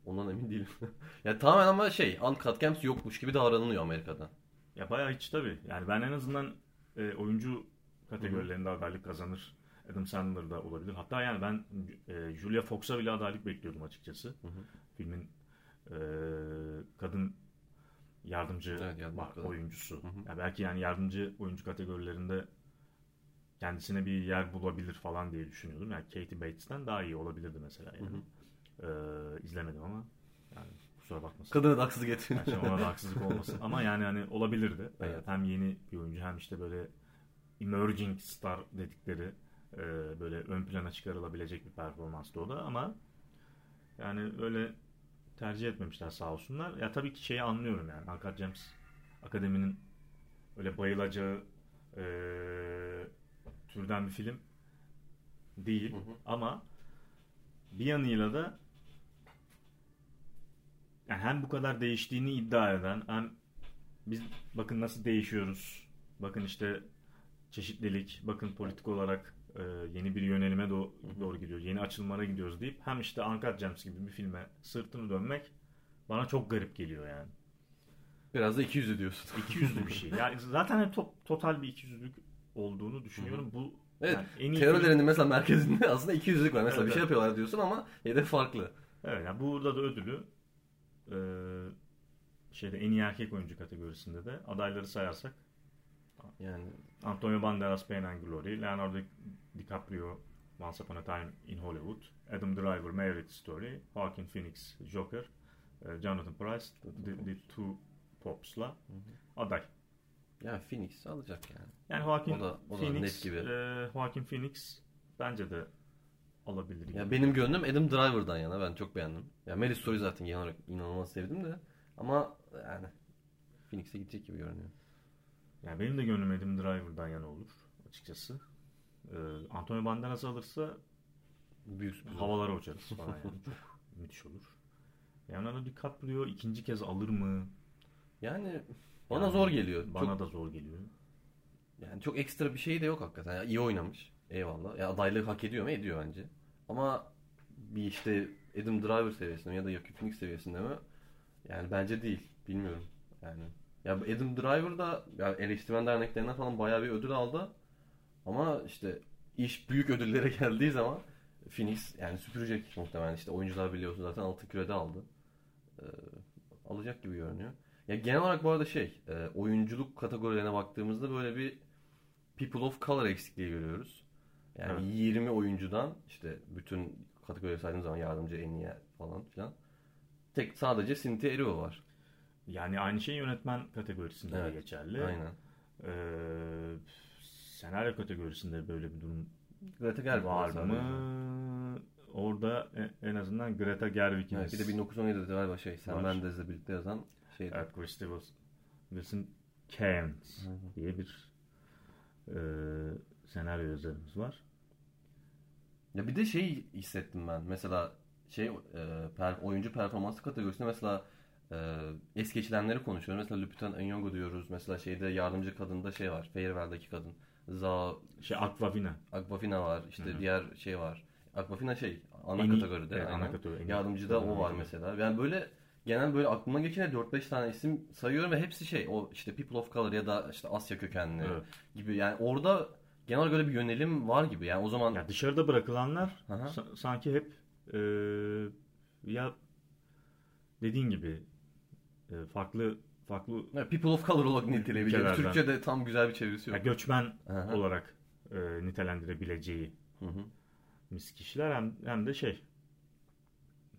Ondan emin değilim. <laughs> yani tamamen ama şey Uncut Gems yokmuş gibi davranılıyor Amerika'da. Ya bayağı hiç tabii. Yani ben en azından e, oyuncu kategorilerinde Hı-hı. adaylık kazanır. Adam Sandler da olabilir. Hatta yani ben e, Julia Fox'a bile adaylık bekliyordum açıkçası. Hı-hı. Filmin e, kadın yardımcı evet, yardımcı oyuncusu. Hı hı. Yani belki yani yardımcı oyuncu kategorilerinde kendisine bir yer bulabilir falan diye düşünüyordum. Yani Katie Bates'ten daha iyi olabilirdi mesela yani. Hı hı. Ee, izlemedim ama yani kusura bakmasın. Kadına da haksızlık etmeyin. Yani ona da haksızlık olmasın. ama yani hani olabilirdi. Evet. Hem yeni bir oyuncu hem işte böyle emerging star dedikleri e, böyle ön plana çıkarılabilecek bir performanstı o da ama yani öyle tercih etmemişler sağ olsunlar. Ya tabii ki şeyi anlıyorum yani. Uncut James Akademi'nin öyle bayılacağı e, türden bir film değil. Hı hı. Ama bir yanıyla da yani hem bu kadar değiştiğini iddia eden hem biz bakın nasıl değişiyoruz. Bakın işte çeşitlilik, bakın politik olarak e, yeni bir yönelime doğru, doğru gidiyoruz. Yeni açılmalara gidiyoruz deyip hem işte Uncut Gems gibi bir filme sırtını dönmek bana çok garip geliyor yani. Biraz da 200 diyorsun. 200'lü bir şey. Yani zaten to- total bir 200'lük olduğunu düşünüyorum. Hı-hı. Bu Evet. Yani en iyi teorilerinin film... mesela merkezinde <laughs> aslında 200'lük var. Mesela evet, bir şey yapıyorlar diyorsun ama hedef farklı. Evet yani burada da ödülü e, şeyde en iyi erkek oyuncu kategorisinde de adayları sayarsak yani Antonio Banderas Pain and Glory, Leonardo DiCaprio Once Upon a Time in Hollywood, Adam Driver Marriage Story, Joaquin Phoenix Joker, e, Jonathan Price The, the Two Pops'la aday. Ya Phoenix alacak yani. Yani Joaquin o da, o Phoenix, net gibi. E, Joaquin Phoenix bence de alabilir. Ya benim gönlüm Adam Driver'dan yana ben çok beğendim. Ya Marriage Story zaten genel olarak inanılmaz sevdim de ama yani Phoenix'e gidecek gibi görünüyor. Yani benim de gönlüm Adam Driver'dan yana olur açıkçası. Ee, Antonio Banderas alırsa büyük havalara uçarız falan yani. Çok müthiş olur. Leonardo DiCaprio ikinci kez alır mı? Yani bana yani, zor geliyor. Bana çok, da zor geliyor. Yani çok ekstra bir şey de yok hakikaten. Yani iyi oynamış. Eyvallah. Ya adaylığı hak ediyor mu? Ediyor bence. Ama bir işte Adam Driver seviyesinde mi ya da Joaquin Phoenix seviyesinde mi? Yani bence değil. Bilmiyorum. Yani ya Adam Driver da ya eleştirmen derneklerinden falan bayağı bir ödül aldı. Ama işte iş büyük ödüllere <laughs> geldiği zaman Phoenix yani süpürecek muhtemelen işte oyuncular biliyorsun zaten altın kürede aldı. Ee, alacak gibi görünüyor. Ya genel olarak bu arada şey, e, oyunculuk kategorilerine baktığımızda böyle bir people of color eksikliği görüyoruz. Yani Evet. 20 oyuncudan işte bütün kategorileri saydığımız zaman yardımcı en iyi falan filan. Tek sadece Cynthia Erivo var. Yani aynı şey yönetmen kategorisinde Evet, de geçerli. Aynen. Ee, senaryo kategorisinde böyle bir durum Greta Gerwig var mı? Orada e- en azından Greta Gerwig'in Evet, bir de 1917'de galiba şey, Sam. Mendes'le birlikte yazan şeydi. Evet, Christopher Wilson Cairns diye bir e, senaryo yazarımız var. Ya bir de şey hissettim ben. Mesela şey e, per- oyuncu performansı kategorisinde mesela e, es geçilenleri konuşuyoruz. Mesela Lupita Nyong'o diyoruz. Mesela şeyde yardımcı kadında şey var. Farewell'deki kadın. Za Şey Aquafina. Aquafina var. İşte Hı hı. diğer şey var. Aquafina şey ana En kategoride. evet, ana kategori, en Yardımcıda o kategori. var mesela. Yani böyle genel böyle aklıma geçen 4-5 tane isim sayıyorum ve hepsi şey o işte people of color ya da işte Asya kökenli Evet. gibi. Yani orada genel olarak öyle bir yönelim var gibi. Yani o zaman Ya dışarıda bırakılanlar Aha. sa- sanki hep e, ya dediğin gibi e, farklı farklı People of Color olarak niteleyebiliriz. Ülkelerden. Türkçe'de tam güzel bir çevirisi ya yok. göçmen Aha. olarak e, nitelendirebileceği Hı hı. mis kişiler hem, hem de şey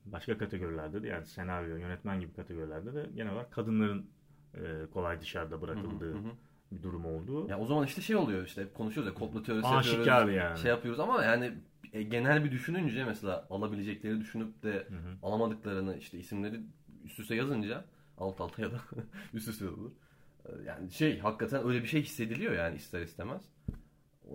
başka kategorilerde de yani senaryo, yönetmen gibi kategorilerde de genel olarak kadınların e, kolay dışarıda bırakıldığı Hı hı. bir durum olduğu. Ya o zaman işte şey oluyor işte konuşuyoruz ya komplo teorisi Aşikar yapıyoruz. yani. Şey yapıyoruz ama yani e, genel bir düşününce mesela alabilecekleri düşünüp de Hı hı. alamadıklarını işte isimleri üst üste yazınca alt alta ya da <laughs> üst üste olur. E, Yani şey hakikaten öyle bir şey hissediliyor yani ister istemez.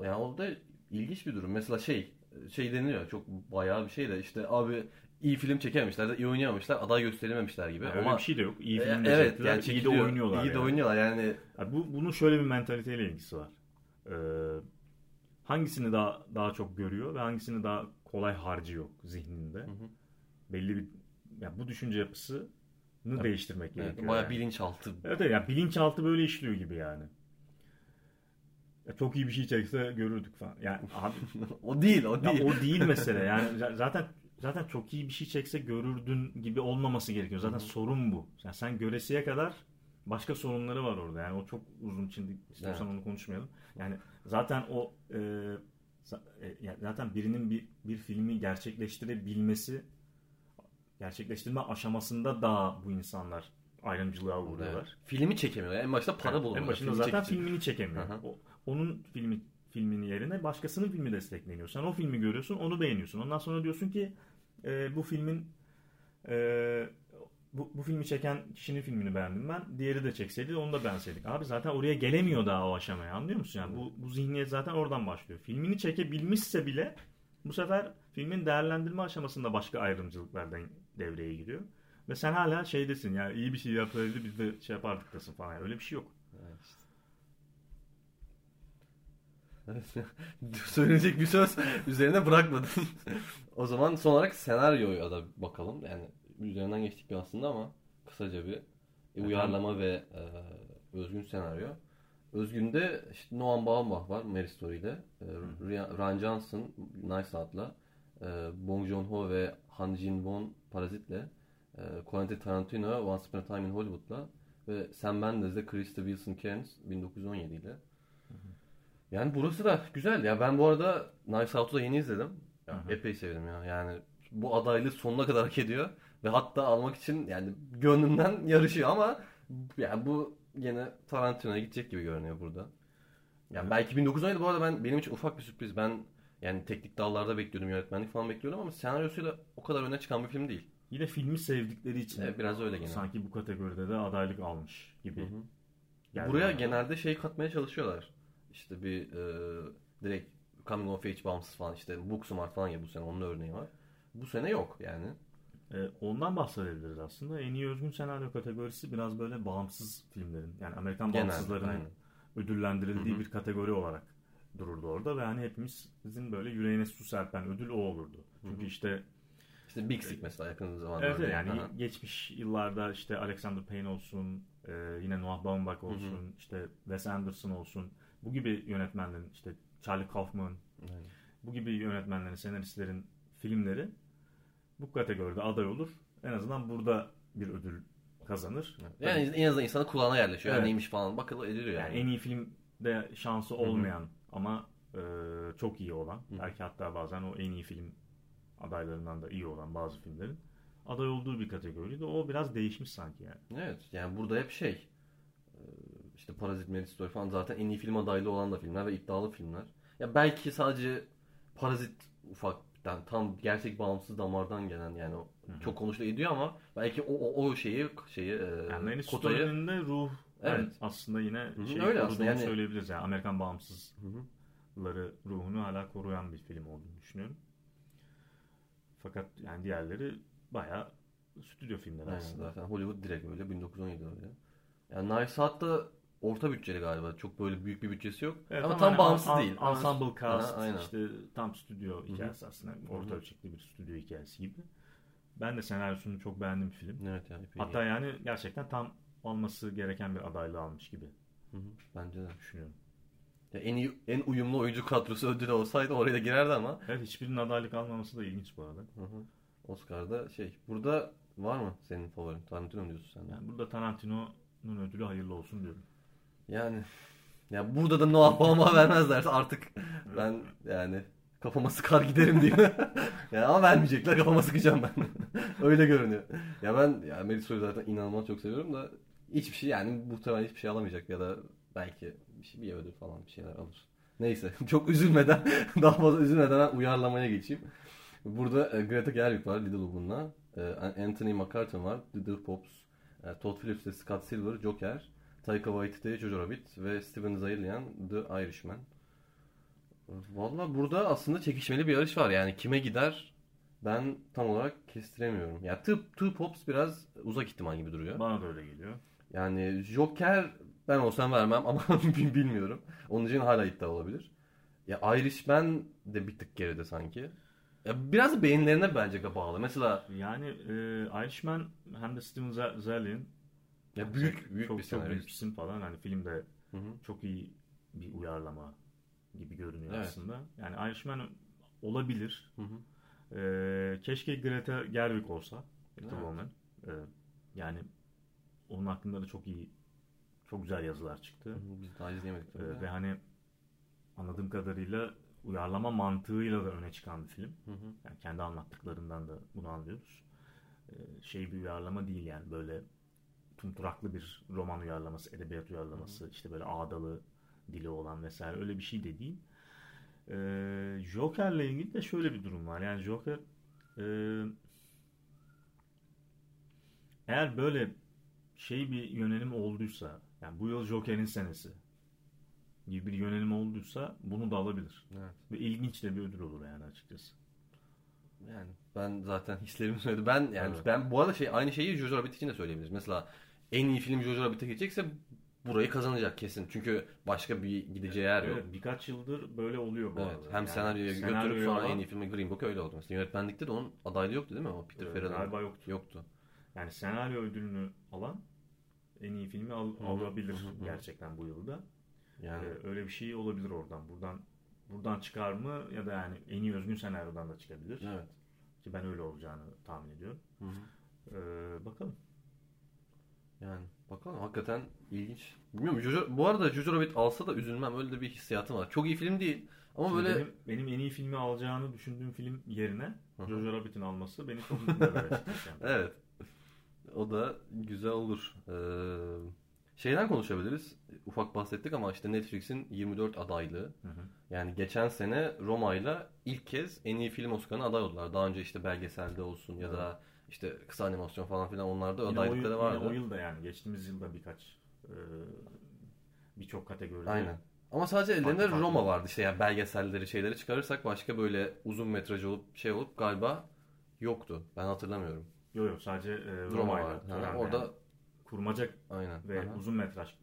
Yani o da ilginç bir durum. Mesela şey şey deniliyor çok bayağı bir şey de işte abi iyi film çekememişler de iyi oynayamamışlar aday gösterememişler gibi. Yani öyle ama bir şey de yok. İyi E, film de evet yani iyi de oynuyorlar. İyi de yani. oynuyorlar yani. Ya bu bunun şöyle bir mentaliteyle ilgisi var. Ee, hangisini daha daha çok görüyor ve hangisini daha kolay harcıyor zihninde. hı. Belli bir ya bu düşünce yapısını değiştirmek Evet, gerekiyor. bayağı yani. bilinçaltı. Evet, evet yani bilinçaltı böyle işliyor gibi yani. Ya çok iyi bir şey çekse görürdük falan. Yani abi <laughs> o değil, o ya değil. o değil mesele. Yani zaten zaten çok iyi bir şey çekse görürdün gibi olmaması gerekiyor. Zaten Hı hı. sorun bu. Yani sen göresiye kadar başka sorunları var orada. Yani o çok uzun şimdi istiyorsan Evet. onu konuşmayalım. Yani zaten o e, e, zaten birinin bir bir filmi gerçekleştirebilmesi gerçekleştirme aşamasında daha bu insanlar ayrımcılığa uğruyorlar. Evet. Filmi çekemiyor. En başta para Evet, bulamadı. En başında Filmi zaten çekecek. filmini çekemiyor. Hı hı. O, onun filmi filminin yerine başkasının filmi destekleniyor. Sen o filmi görüyorsun, onu beğeniyorsun. Ondan sonra diyorsun ki e, bu filmin e, bu, bu filmi çeken kişinin filmini beğendim ben. Diğeri de çekseydi onu da beğenseydik. Abi zaten oraya gelemiyor daha o aşamaya anlıyor musun? Yani bu, bu zihniyet zaten oradan başlıyor. Filmini çekebilmişse bile bu sefer filmin değerlendirme aşamasında başka ayrımcılıklardan devreye giriyor. Ve sen hala şeydesin yani iyi bir şey yapsaydı biz de şey yapardıktasın falan. Yani öyle bir şey yok. Evet işte. <laughs> Söyleyecek bir söz üzerine bırakmadın. <laughs> o zaman son olarak senaryoya da bakalım. Yani üzerinden geçtik bir aslında ama kısaca bir e, uyarlama ve e, özgün senaryo. Özgünde işte Noam Baumbach var Mary Story'de. E, Ryan Johnson Nice Out'la. E, Bong Joon-ho ve Han Jin-won Parazit'le. E, Quentin Tarantino Once Upon a Time in Hollywood'la. Ve Sam Mendes de Krista Wilson Cairns 1917 ile. Yani burası da güzel ya. Ben bu arada Knives Out'u da yeni izledim. Ya, Hı hı. epey sevdim ya. Yani bu adaylığı sonuna kadar hak ediyor. Ve hatta almak için yani gönlümden <laughs> yarışıyor ama yani bu yine Tarantino'ya gidecek gibi görünüyor burada. Yani Evet. belki 1917 bu arada ben benim için ufak bir sürpriz. Ben yani teknik dallarda bekliyordum, yönetmenlik falan bekliyordum ama senaryosuyla o kadar öne çıkan bir film değil. Yine filmi sevdikleri için Evet, biraz öyle gene. sanki bu kategoride de adaylık almış gibi. Hı hı. Buraya bana. genelde şey katmaya çalışıyorlar. İşte bir e, direkt coming of age bağımsız falan işte Booksmart falan ya bu sene onun örneği var. Bu sene yok yani. Ee, ondan bahsedebiliriz aslında. En iyi özgün senaryo kategorisi biraz böyle bağımsız filmlerin yani Amerikan Genelde, bağımsızlarının aynen. ödüllendirildiği bir kategori olarak dururdu orada ve hani hepimizin böyle yüreğine su serpen ödül o olurdu. Çünkü işte İşte Big Sick mesela yakın zamanda. evet yani Aha. geçmiş yıllarda işte Alexander Payne olsun, e, yine Noah Baumbach olsun, işte Wes Anderson olsun. Bu gibi yönetmenlerin işte Charlie Kaufman Aynen. bu gibi yönetmenlerin, senaristlerin filmleri bu kategoride aday olur. En azından burada bir ödül kazanır. Yani en azından insanın kulağına yerleşiyor. Evet. Yani neymiş falan bakılır ediliyor yani. yani. en iyi filmde şansı olmayan Hı-hı. ama e, çok iyi olan. Hı-hı. Belki hatta bazen o en iyi film adaylarından da iyi olan bazı filmlerin aday olduğu bir kategoriydi. O biraz değişmiş sanki yani. Evet. Yani burada hep şey işte Parazit, Merit Story falan zaten en iyi film adaylı olan da filmler ve iddialı filmler. Ya belki sadece Parazit ufak yani tam gerçek bağımsız damardan gelen yani Hı-hı. çok konuşuluyor ediyor ama belki o o, o şeyi şeyi e, yani kotayı... Story'nin ruh evet. Yani aslında yine şey öyle aslında yani söyleyebiliriz yani Amerikan bağımsızları ruhunu hala koruyan bir film olduğunu düşünüyorum. Fakat yani diğerleri bayağı stüdyo filmleri Aynen, aslında. Zaten Hollywood direkt öyle 1917 öyle. Yani Knives Out da orta bütçeli galiba. Çok böyle büyük bir bütçesi yok. Evet, ama tam hani bağımsız an, değil. Ensemble cast ha, işte tam stüdyo hikayesi Hı-hı. aslında. Orta ölçekli bir stüdyo hikayesi gibi. Ben de senaryosunu çok beğendim film. Evet yani. Hatta yani gerçekten tam olması gereken bir adaylığı almış gibi. Hı-hı. Bence de düşünüyorum. Ya en iyi, en uyumlu oyuncu kadrosu ödülü olsaydı oraya da girerdi ama. Evet hiçbirinin adaylık almaması da ilginç bu arada. Hı hı. Oscar'da şey. Burada var mı senin favorin? Tarantino mu diyorsun sen? Yani burada Tarantino'nun ödülü hayırlı olsun diyorum. Yani ya burada da Noah Baumbach'a <laughs> vermezlerse artık ben yani kafama sıkar giderim diye. <laughs> ya ama vermeyecekler kafama sıkacağım ben. <laughs> Öyle görünüyor. Ya ben ya Melisa'yı zaten inanılmaz çok seviyorum da hiçbir şey yani muhtemelen hiçbir şey alamayacak ya da belki bir, şey, bir ödül falan bir şeyler alır. Neyse çok üzülmeden daha fazla üzülmeden ben uyarlamaya geçeyim. Burada e, Greta Gerwig var Little Woman'la. Anthony McCartan var Little Pops. E, Todd Phillips Scott Silver Joker. Taika Waititi Jojo Rabbit ve Steven Zaillian The Irishman. Valla burada aslında çekişmeli bir yarış var. Yani kime gider ben tam olarak kestiremiyorum. Ya Two, Two Pops biraz uzak ihtimal gibi duruyor. Bana da öyle geliyor. Yani Joker ben olsam vermem ama <laughs> bilmiyorum. Onun için hala iddia olabilir. Ya Irishman de bir tık geride sanki. Ya biraz beğenilerine bence bağlı. Mesela yani e, Irishman hem de Steven Zaillian ya büyük büyük çok, bir çok büyük isim falan. Hani filmde hı hı. çok iyi bir uyarlama gibi görünüyor evet. aslında. Yani Irishman olabilir. Hı hı. Ee, keşke Greta Gerwig olsa. Evet. Ee, yani onun hakkında da çok iyi çok güzel yazılar çıktı. Hı hı, biz daha izleyemedik. Ee, ve hani anladığım kadarıyla uyarlama mantığıyla da öne çıkan bir film. Hı hı. Yani kendi anlattıklarından da bunu anlıyoruz. Ee, şey bir uyarlama değil yani böyle tumturaklı bir roman uyarlaması, edebiyat uyarlaması, Hı. işte böyle ağdalı dili olan vesaire öyle bir şey de değil. Ee, Joker'le ilgili de şöyle bir durum var. Yani Joker e, eğer böyle şey bir yönelim olduysa yani bu yıl Joker'in senesi gibi bir yönelim olduysa bunu da alabilir. Evet. Ve ilginç de bir ödül olur yani açıkçası. Yani ben zaten hislerimi söyledim. Ben yani evet. ben bu arada şey aynı şeyi Jojo Rabbit için de söyleyebiliriz. Mesela en iyi film Jojo Rabbit'e gidecekse burayı kazanacak kesin. Çünkü başka bir gideceği yer yok. Evet, birkaç yıldır böyle oluyor bu evet, arada. Hem yani senaryoya götürüp sonra en iyi filmi Green Book öyle oldu. Mesela yönetmenlikte de onun adaylığı yoktu değil mi? O Peter evet, Farrell'ın galiba yoktu. yoktu. Yani senaryo ödülünü alan en iyi filmi al, alabilir gerçekten bu yılda. Yani ee, öyle bir şey olabilir oradan. Buradan buradan çıkar mı ya da yani en iyi özgün senaryodan da çıkabilir. Evet. Ki ben öyle olacağını tahmin ediyorum. Ee, bakalım. Yani bakalım hakikaten ilginç. Bilmiyorum Jojo, bu arada Jojo Rabbit alsa da üzülmem öyle de bir hissiyatım var. Çok iyi film değil ama Şimdi böyle... Benim, benim en iyi filmi alacağını düşündüğüm film yerine Hı-hı. Jojo Rabbit'in alması beni çok mutlu eder <laughs> evet. O da güzel olur. Ee, şeyden konuşabiliriz. Ufak bahsettik ama işte Netflix'in 24 adaylığı. Hı hı. Yani geçen sene Roma'yla ilk kez en iyi film Oscar'ına aday oldular. Daha önce işte belgeselde olsun ya da işte kısa animasyon falan filan onlarda adaylıkları vardı. Yine o yılda yani geçtiğimiz yılda birkaç e, birçok kategoride. Aynen. Ama sadece ellerinde farklı, Roma vardı işte yani belgeselleri şeyleri çıkarırsak başka böyle uzun metraj olup şey olup galiba yoktu. Ben hatırlamıyorum. Yok yok sadece e, Roma, Roma vardı. Yani yani orada kurmaca Aynen. ve Aha. uzun metraj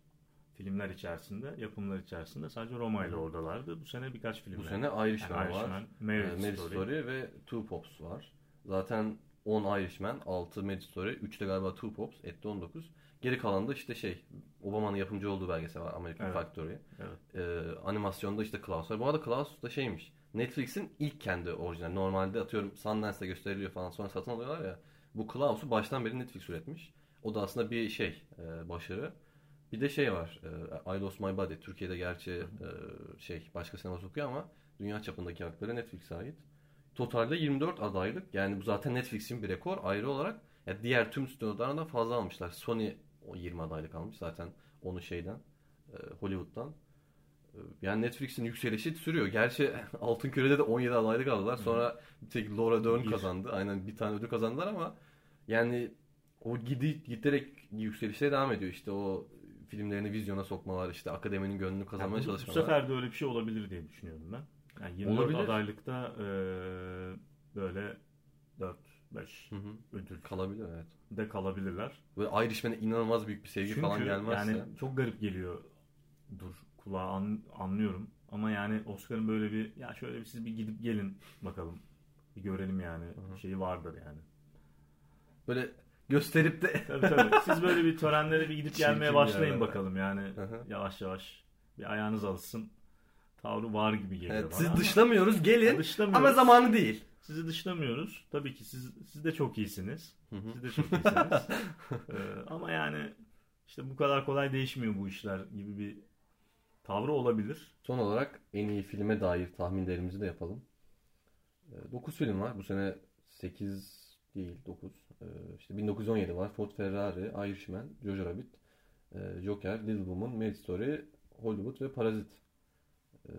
filmler içerisinde, yapımlar içerisinde sadece Roma ile oradalardı. Bu sene birkaç film. Bu sene Irishman, yani Irishman var. Marriage, Marriage Story. Story ve Two Pops var. Zaten 10 Irishman, 6 Mad Story, 3 de galiba Two Pops, etti 19. Geri kalan da işte şey, Obama'nın yapımcı olduğu belgesel var American evet. Factory. Evet. Ee, animasyonda işte Klaus var. Bu arada Klaus da şeymiş, Netflix'in ilk kendi orijinal. Normalde atıyorum Sundance'da gösteriliyor falan sonra satın alıyorlar ya. Bu Klaus'u baştan beri Netflix üretmiş. O da aslında bir şey e, başarı. Bir de şey var. E, I Lost My Body. Türkiye'de gerçi e, şey başka sinema sokuyor ama dünya çapındaki hakları Netflix'e ait. Totalde 24 adaylık. Yani bu zaten Netflix'in bir rekor. Ayrı olarak ya diğer tüm stüdyolardan fazla almışlar. Sony o 20 adaylık almış zaten onu şeyden e, Hollywood'dan. E, yani Netflix'in yükselişi sürüyor. Gerçi <laughs> Altın Küre'de de 17 adaylık aldılar. Sonra bir tek Laura Dern kazandı. Aynen bir tane ödül kazandılar ama yani o gidi, giderek yükselişe devam ediyor. İşte o filmlerini vizyona sokmalar, işte akademinin gönlünü kazanmaya yani bu, çalışmalar. Bu sefer de öyle bir şey olabilir diye düşünüyorum ben. Yani 24 olabilir. adaylıkta e, böyle 4 5 ödül kalabilir evet. De kalabilirler. Böyle Irishman'e inanılmaz büyük bir sevgi Çünkü falan gelmezse. yani çok garip geliyor. Dur kulağa an, anlıyorum. Ama yani Oscar'ın böyle bir ya şöyle bir siz bir gidip gelin bakalım. Bir görelim yani. Hı-hı. Şeyi vardır yani. Böyle gösterip de tabii tabii. <laughs> Siz böyle bir törenlere bir gidip gelmeye başlayın bakalım yani. Hı-hı. Yavaş yavaş bir ayağınız alışsın. Tavrı var gibi geliyor evet, bana. Siz dışlamıyoruz gelin dışlamıyoruz. ama zamanı değil. Sizi dışlamıyoruz. Tabii ki siz, siz de çok iyisiniz. Siz de çok iyisiniz. <laughs> ee, ama yani işte bu kadar kolay değişmiyor bu işler gibi bir tavrı olabilir. Son olarak en iyi filme dair tahminlerimizi de yapalım. 9 ee, film var. Bu sene 8 değil 9. Ee, işte 1917 var. Ford Ferrari, Irishman, Jojo Rabbit, e, Joker, Little Woman, Marriage Story, Hollywood ve Parazit. Ee,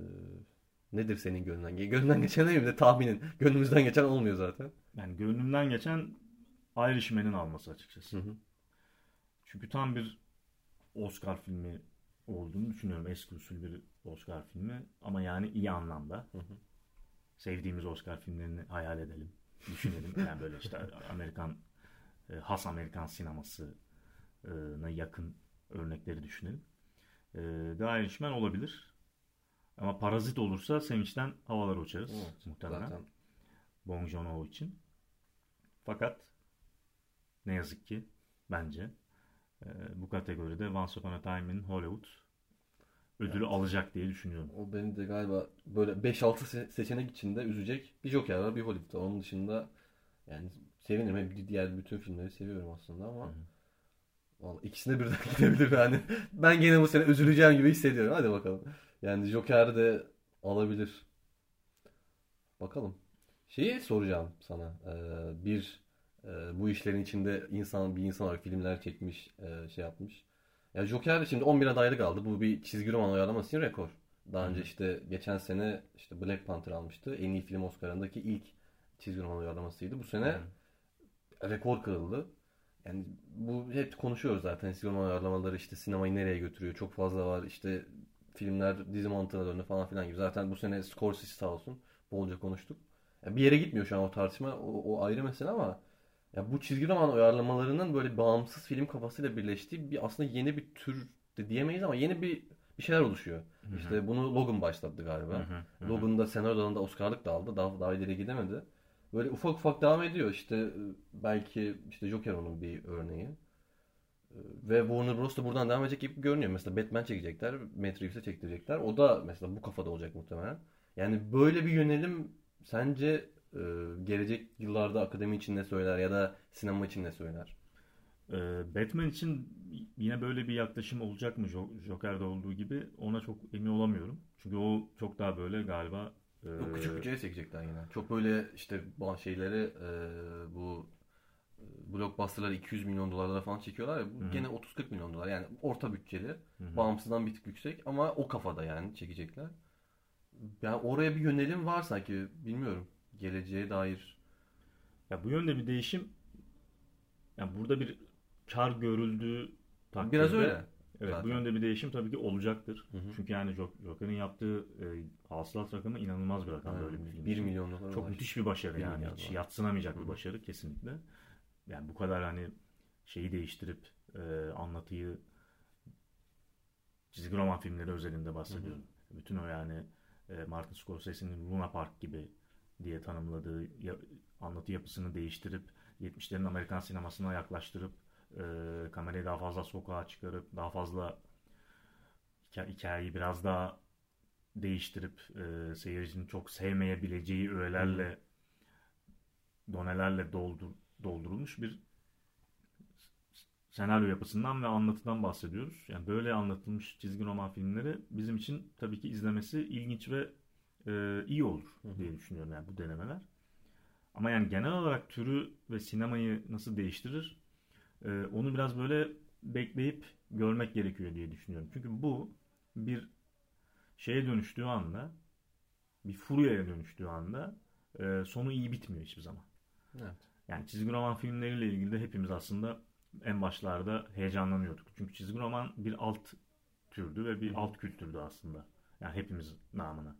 nedir senin gönlünden? Gönlünden geçen değil de tahminin. Gönlümüzden geçen olmuyor zaten. Yani gönlümden geçen Irishman'in alması açıkçası. Hı hı. Çünkü tam bir Oscar filmi olduğunu düşünüyorum. Eski usul bir Oscar filmi ama yani iyi anlamda. Hı hı. Sevdiğimiz Oscar filmlerini hayal edelim. Düşünelim. <laughs> yani böyle işte Amerikan e, has Amerikan sinemasına yakın örnekleri düşünelim. E, The Irishman olabilir. Ama parazit olursa sevinçten havalar uçarız evet, muhtemelen. Zaten. Bong Joon-ho için. Fakat ne yazık ki bence e, bu kategoride Once Upon a Time in Hollywood ödülü evet. alacak diye düşünüyorum. O beni de galiba böyle 5-6 seçenek içinde üzecek. Bir Joker var, bir Hollywood var. Onun dışında yani sevinirim. Hem diğer bütün filmleri seviyorum aslında ama Hı-hı. Vallahi ikisine birden <laughs> gidebilir yani. ben gene bu sene üzüleceğim gibi hissediyorum. Hadi bakalım. Yani Joker de alabilir. Bakalım. Şeyi soracağım sana. Ee, bir e, bu işlerin içinde insan bir insan olarak filmler çekmiş, e, şey yapmış. Ya Joker şimdi 11 adaylık aldı. Bu bir çizgi roman uyarlaması için rekor. Daha önce işte geçen sene işte Black Panther almıştı. En iyi film Oscar'ındaki ilk çizgi roman uyarlamasıydı. Bu sene hmm. rekor kırıldı. Yani bu hep konuşuyoruz zaten çizgi roman uyarlamaları işte sinemayı nereye götürüyor. Çok fazla var. İşte filmler dizi mantığına döndü falan filan gibi. Zaten bu sene Scorsese sağ olsun bolca konuştuk. Yani bir yere gitmiyor şu an o tartışma. O, o ayrı mesele ama ya bu çizgi roman uyarlamalarının böyle bağımsız film kafasıyla birleştiği bir aslında yeni bir tür de diyemeyiz ama yeni bir bir şeyler oluşuyor. Hı-hı. İşte bunu Logan başlattı galiba. Hı-hı. Logan da senaryo dalında Oscar'lık da aldı. Daha, daha ileri gidemedi. Böyle ufak ufak devam ediyor. İşte belki işte Joker onun bir örneği. Ve Warner Bros. da buradan devam edecek gibi görünüyor. Mesela Batman çekecekler, Matrix'e çektirecekler. O da mesela bu kafada olacak muhtemelen. Yani böyle bir yönelim sence e, gelecek yıllarda akademi için ne söyler ya da sinema için ne söyler? E, Batman için yine böyle bir yaklaşım olacak mı Joker'da olduğu gibi ona çok emin olamıyorum. Çünkü o çok daha böyle galiba e, küçük bütçeye çekecekler yine. Çok böyle işte şeyleri bu blockbuster'ları 200 milyon dolarlara falan çekiyorlar ya. Bu Hı-hı. gene 30-40 milyon dolar. Yani orta bütçeli. Hı-hı. Bağımsızdan bir tık yüksek ama o kafada yani çekecekler. Yani oraya bir yönelim var sanki. Bilmiyorum. Geleceğe dair. Ya bu yönde bir değişim yani burada bir kar görüldüğü takdirde Biraz öyle. Evet zaten. bu yönde bir değişim tabii ki olacaktır. Hı hı. Çünkü yani Joker'in yaptığı e, hasılat rakamı inanılmaz bir rakam böyle bir film. 1 milyon dolar. Çok var. müthiş bir başarı yani. Hiç yatsınamayacak hı hı. bir başarı kesinlikle yani bu kadar hani şeyi değiştirip e, anlatıyı çizgi roman filmleri özelinde bahsediyorum. Hı hı. Bütün o yani e, Martin Scorsese'nin Luna Park gibi diye tanımladığı ya, anlatı yapısını değiştirip 70'lerin Amerikan sinemasına yaklaştırıp e, kamerayı daha fazla sokağa çıkarıp daha fazla hikayeyi biraz daha değiştirip e, seyircinin çok sevmeyebileceği öğelerle donelerle doldur, doldurulmuş bir senaryo yapısından ve anlatıdan bahsediyoruz. Yani böyle anlatılmış çizgi roman filmleri bizim için tabii ki izlemesi ilginç ve e, iyi olur diye düşünüyorum yani bu denemeler. Ama yani genel olarak türü ve sinemayı nasıl değiştirir e, onu biraz böyle bekleyip görmek gerekiyor diye düşünüyorum. Çünkü bu bir şeye dönüştüğü anda bir furyaya dönüştüğü anda e, sonu iyi bitmiyor hiçbir zaman. Evet. Yani çizgi roman filmleriyle ilgili de hepimiz aslında en başlarda heyecanlanıyorduk. Çünkü çizgi roman bir alt türdü ve bir alt kültürdü aslında. Yani hepimiz namına.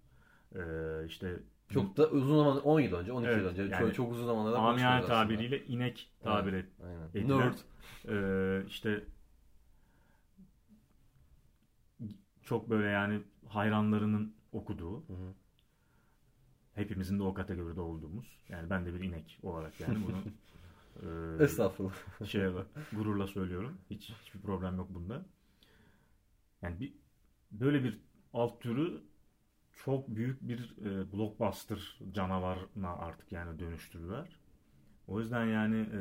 Ee, işte Çok da uzun zaman 10 yıl önce, 12 Evet, yıl önce yani çok, çok uzun zamanlarda amiyane aslında. tabiriyle inek tabir et, Aynen. edilen, Nerd. Ee, işte çok böyle yani hayranlarının okuduğu Hı hı. Hepimizin de o kategoride olduğumuz yani ben de bir inek olarak yani bunu <laughs> e, Estağfurullah. şey gururla söylüyorum. Hiç hiçbir problem yok bunda. Yani bir böyle bir alt türü çok büyük bir e, blockbuster canavarına artık yani dönüştürüler. O yüzden yani e,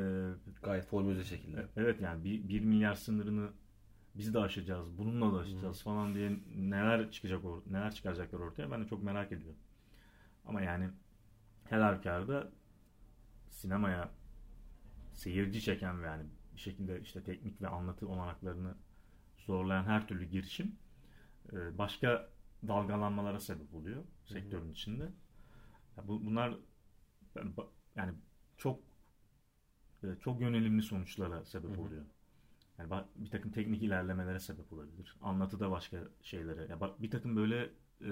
Gayet formülize şekilde. evet yani bir, bir milyar sınırını biz de aşacağız, bununla da aşacağız falan diye neler çıkacak or- neler çıkaracaklar ortaya ben de çok merak ediyorum. Ama yani her halükarda sinemaya seyirci çeken ve yani bir şekilde işte teknik ve anlatı olanaklarını zorlayan her türlü girişim e, başka dalgalanmalara sebep oluyor sektörün içinde. Bu, bunlar yani çok e, çok yönelimli sonuçlara sebep oluyor. Yani bir takım teknik ilerlemelere sebep olabilir. Anlatıda başka şeylere. Ya bir takım böyle e,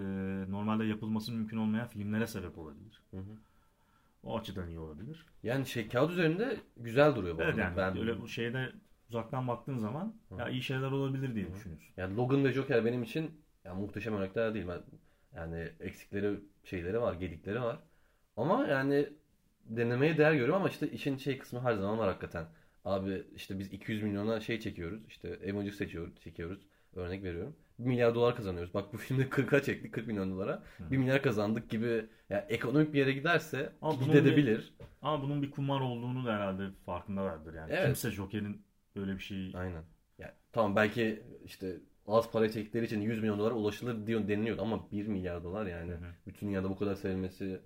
normalde yapılması mümkün olmayan filmlere sebep olabilir. Hı hı. O açıdan iyi olabilir. Yani şey kağıt üzerinde güzel duruyor bu Evet yani ben, öyle bu şeyde uzaktan baktığın zaman ya iyi şeyler olabilir diye düşünüyorsun. yani Logan ve Joker benim için yani muhteşem örnekler değil. Ben, yani eksikleri şeyleri var, gedikleri var. Ama yani denemeye değer görüyorum ama işte işin şey kısmı her zaman var hakikaten. Abi işte biz 200 milyona şey çekiyoruz. işte Avengers seçiyoruz, çekiyoruz. Örnek veriyorum. 1 milyar dolar kazanıyoruz. Bak bu filmde 40'a çektik 40 milyon dolara. 1 milyar kazandık gibi yani ekonomik bir yere giderse Ama gidebilir. Ama bunun bir kumar olduğunu da herhalde farkındalardır yani. Evet. Kimse Joker'in böyle bir şeyi Aynen. Yani, tamam belki işte az para çektikleri için 100 milyon dolara ulaşılır diyor deniliyor ama 1 milyar dolar yani Hı hı. bütün dünyada bu kadar sevilmesi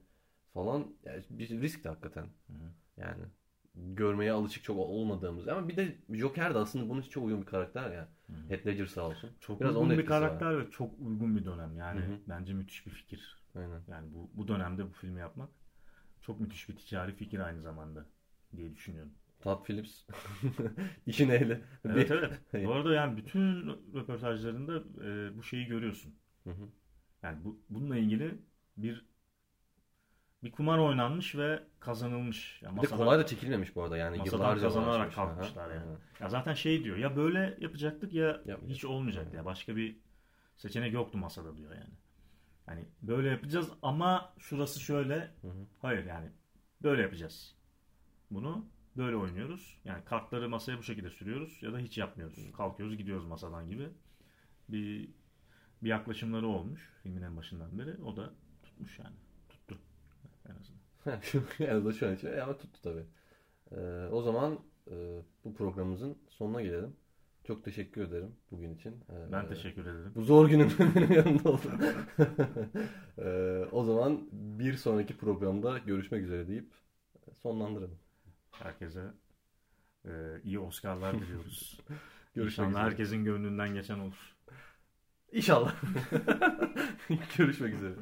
falan yani bir risk de hakikaten. hı. Yani görmeye alışık çok olmadığımız ama bir de Joker de aslında bunun için çok uygun bir karakter ya. Heath Ledger sağ olsun. çok Biraz uygun bir etkisi var. karakter ve çok uygun bir dönem. Yani Hı hı. bence müthiş bir fikir. Aynen. Yani bu, bu dönemde bu filmi yapmak çok müthiş bir ticari fikir aynı zamanda diye düşünüyorum. Todd Phillips <laughs> işin ehli. Evet evet. Bu arada yani bütün röportajlarında e, bu şeyi görüyorsun. Hı hı. Yani bu, bununla ilgili bir bir kumar oynanmış ve kazanılmış. Yani Bir de masada- kolay da çekilmemiş bu arada yani masadan yıllarca kazanarak kalkmışlar yani. Ya zaten şey diyor ya böyle yapacaktık ya hiç olmayacak ya başka bir seçenek yoktu masada diyor yani. Hani böyle yapacağız ama şurası şöyle. Hı hı. Hayır yani böyle yapacağız. Bunu böyle oynuyoruz. Yani kartları masaya bu şekilde sürüyoruz ya da hiç yapmıyoruz. Kalkıyoruz gidiyoruz masadan gibi. Bir bir yaklaşımları olmuş filmin en başından beri. O da tutmuş yani. <laughs> En azından. şu an için ama tuttu tabii. Ee, o zaman e, bu programımızın sonuna gelelim. Çok teşekkür ederim bugün için. Ee, Ben teşekkür ederim. Bu zor günümde <laughs> benim yanımda oldun. <laughs> Ee, o zaman bir sonraki programda görüşmek üzere deyip sonlandıralım. Herkese e, iyi Oscar'lar diliyoruz. Görüşmek İnşallah üzere. herkesin gönlünden geçen olur. İnşallah. görüşmek üzere.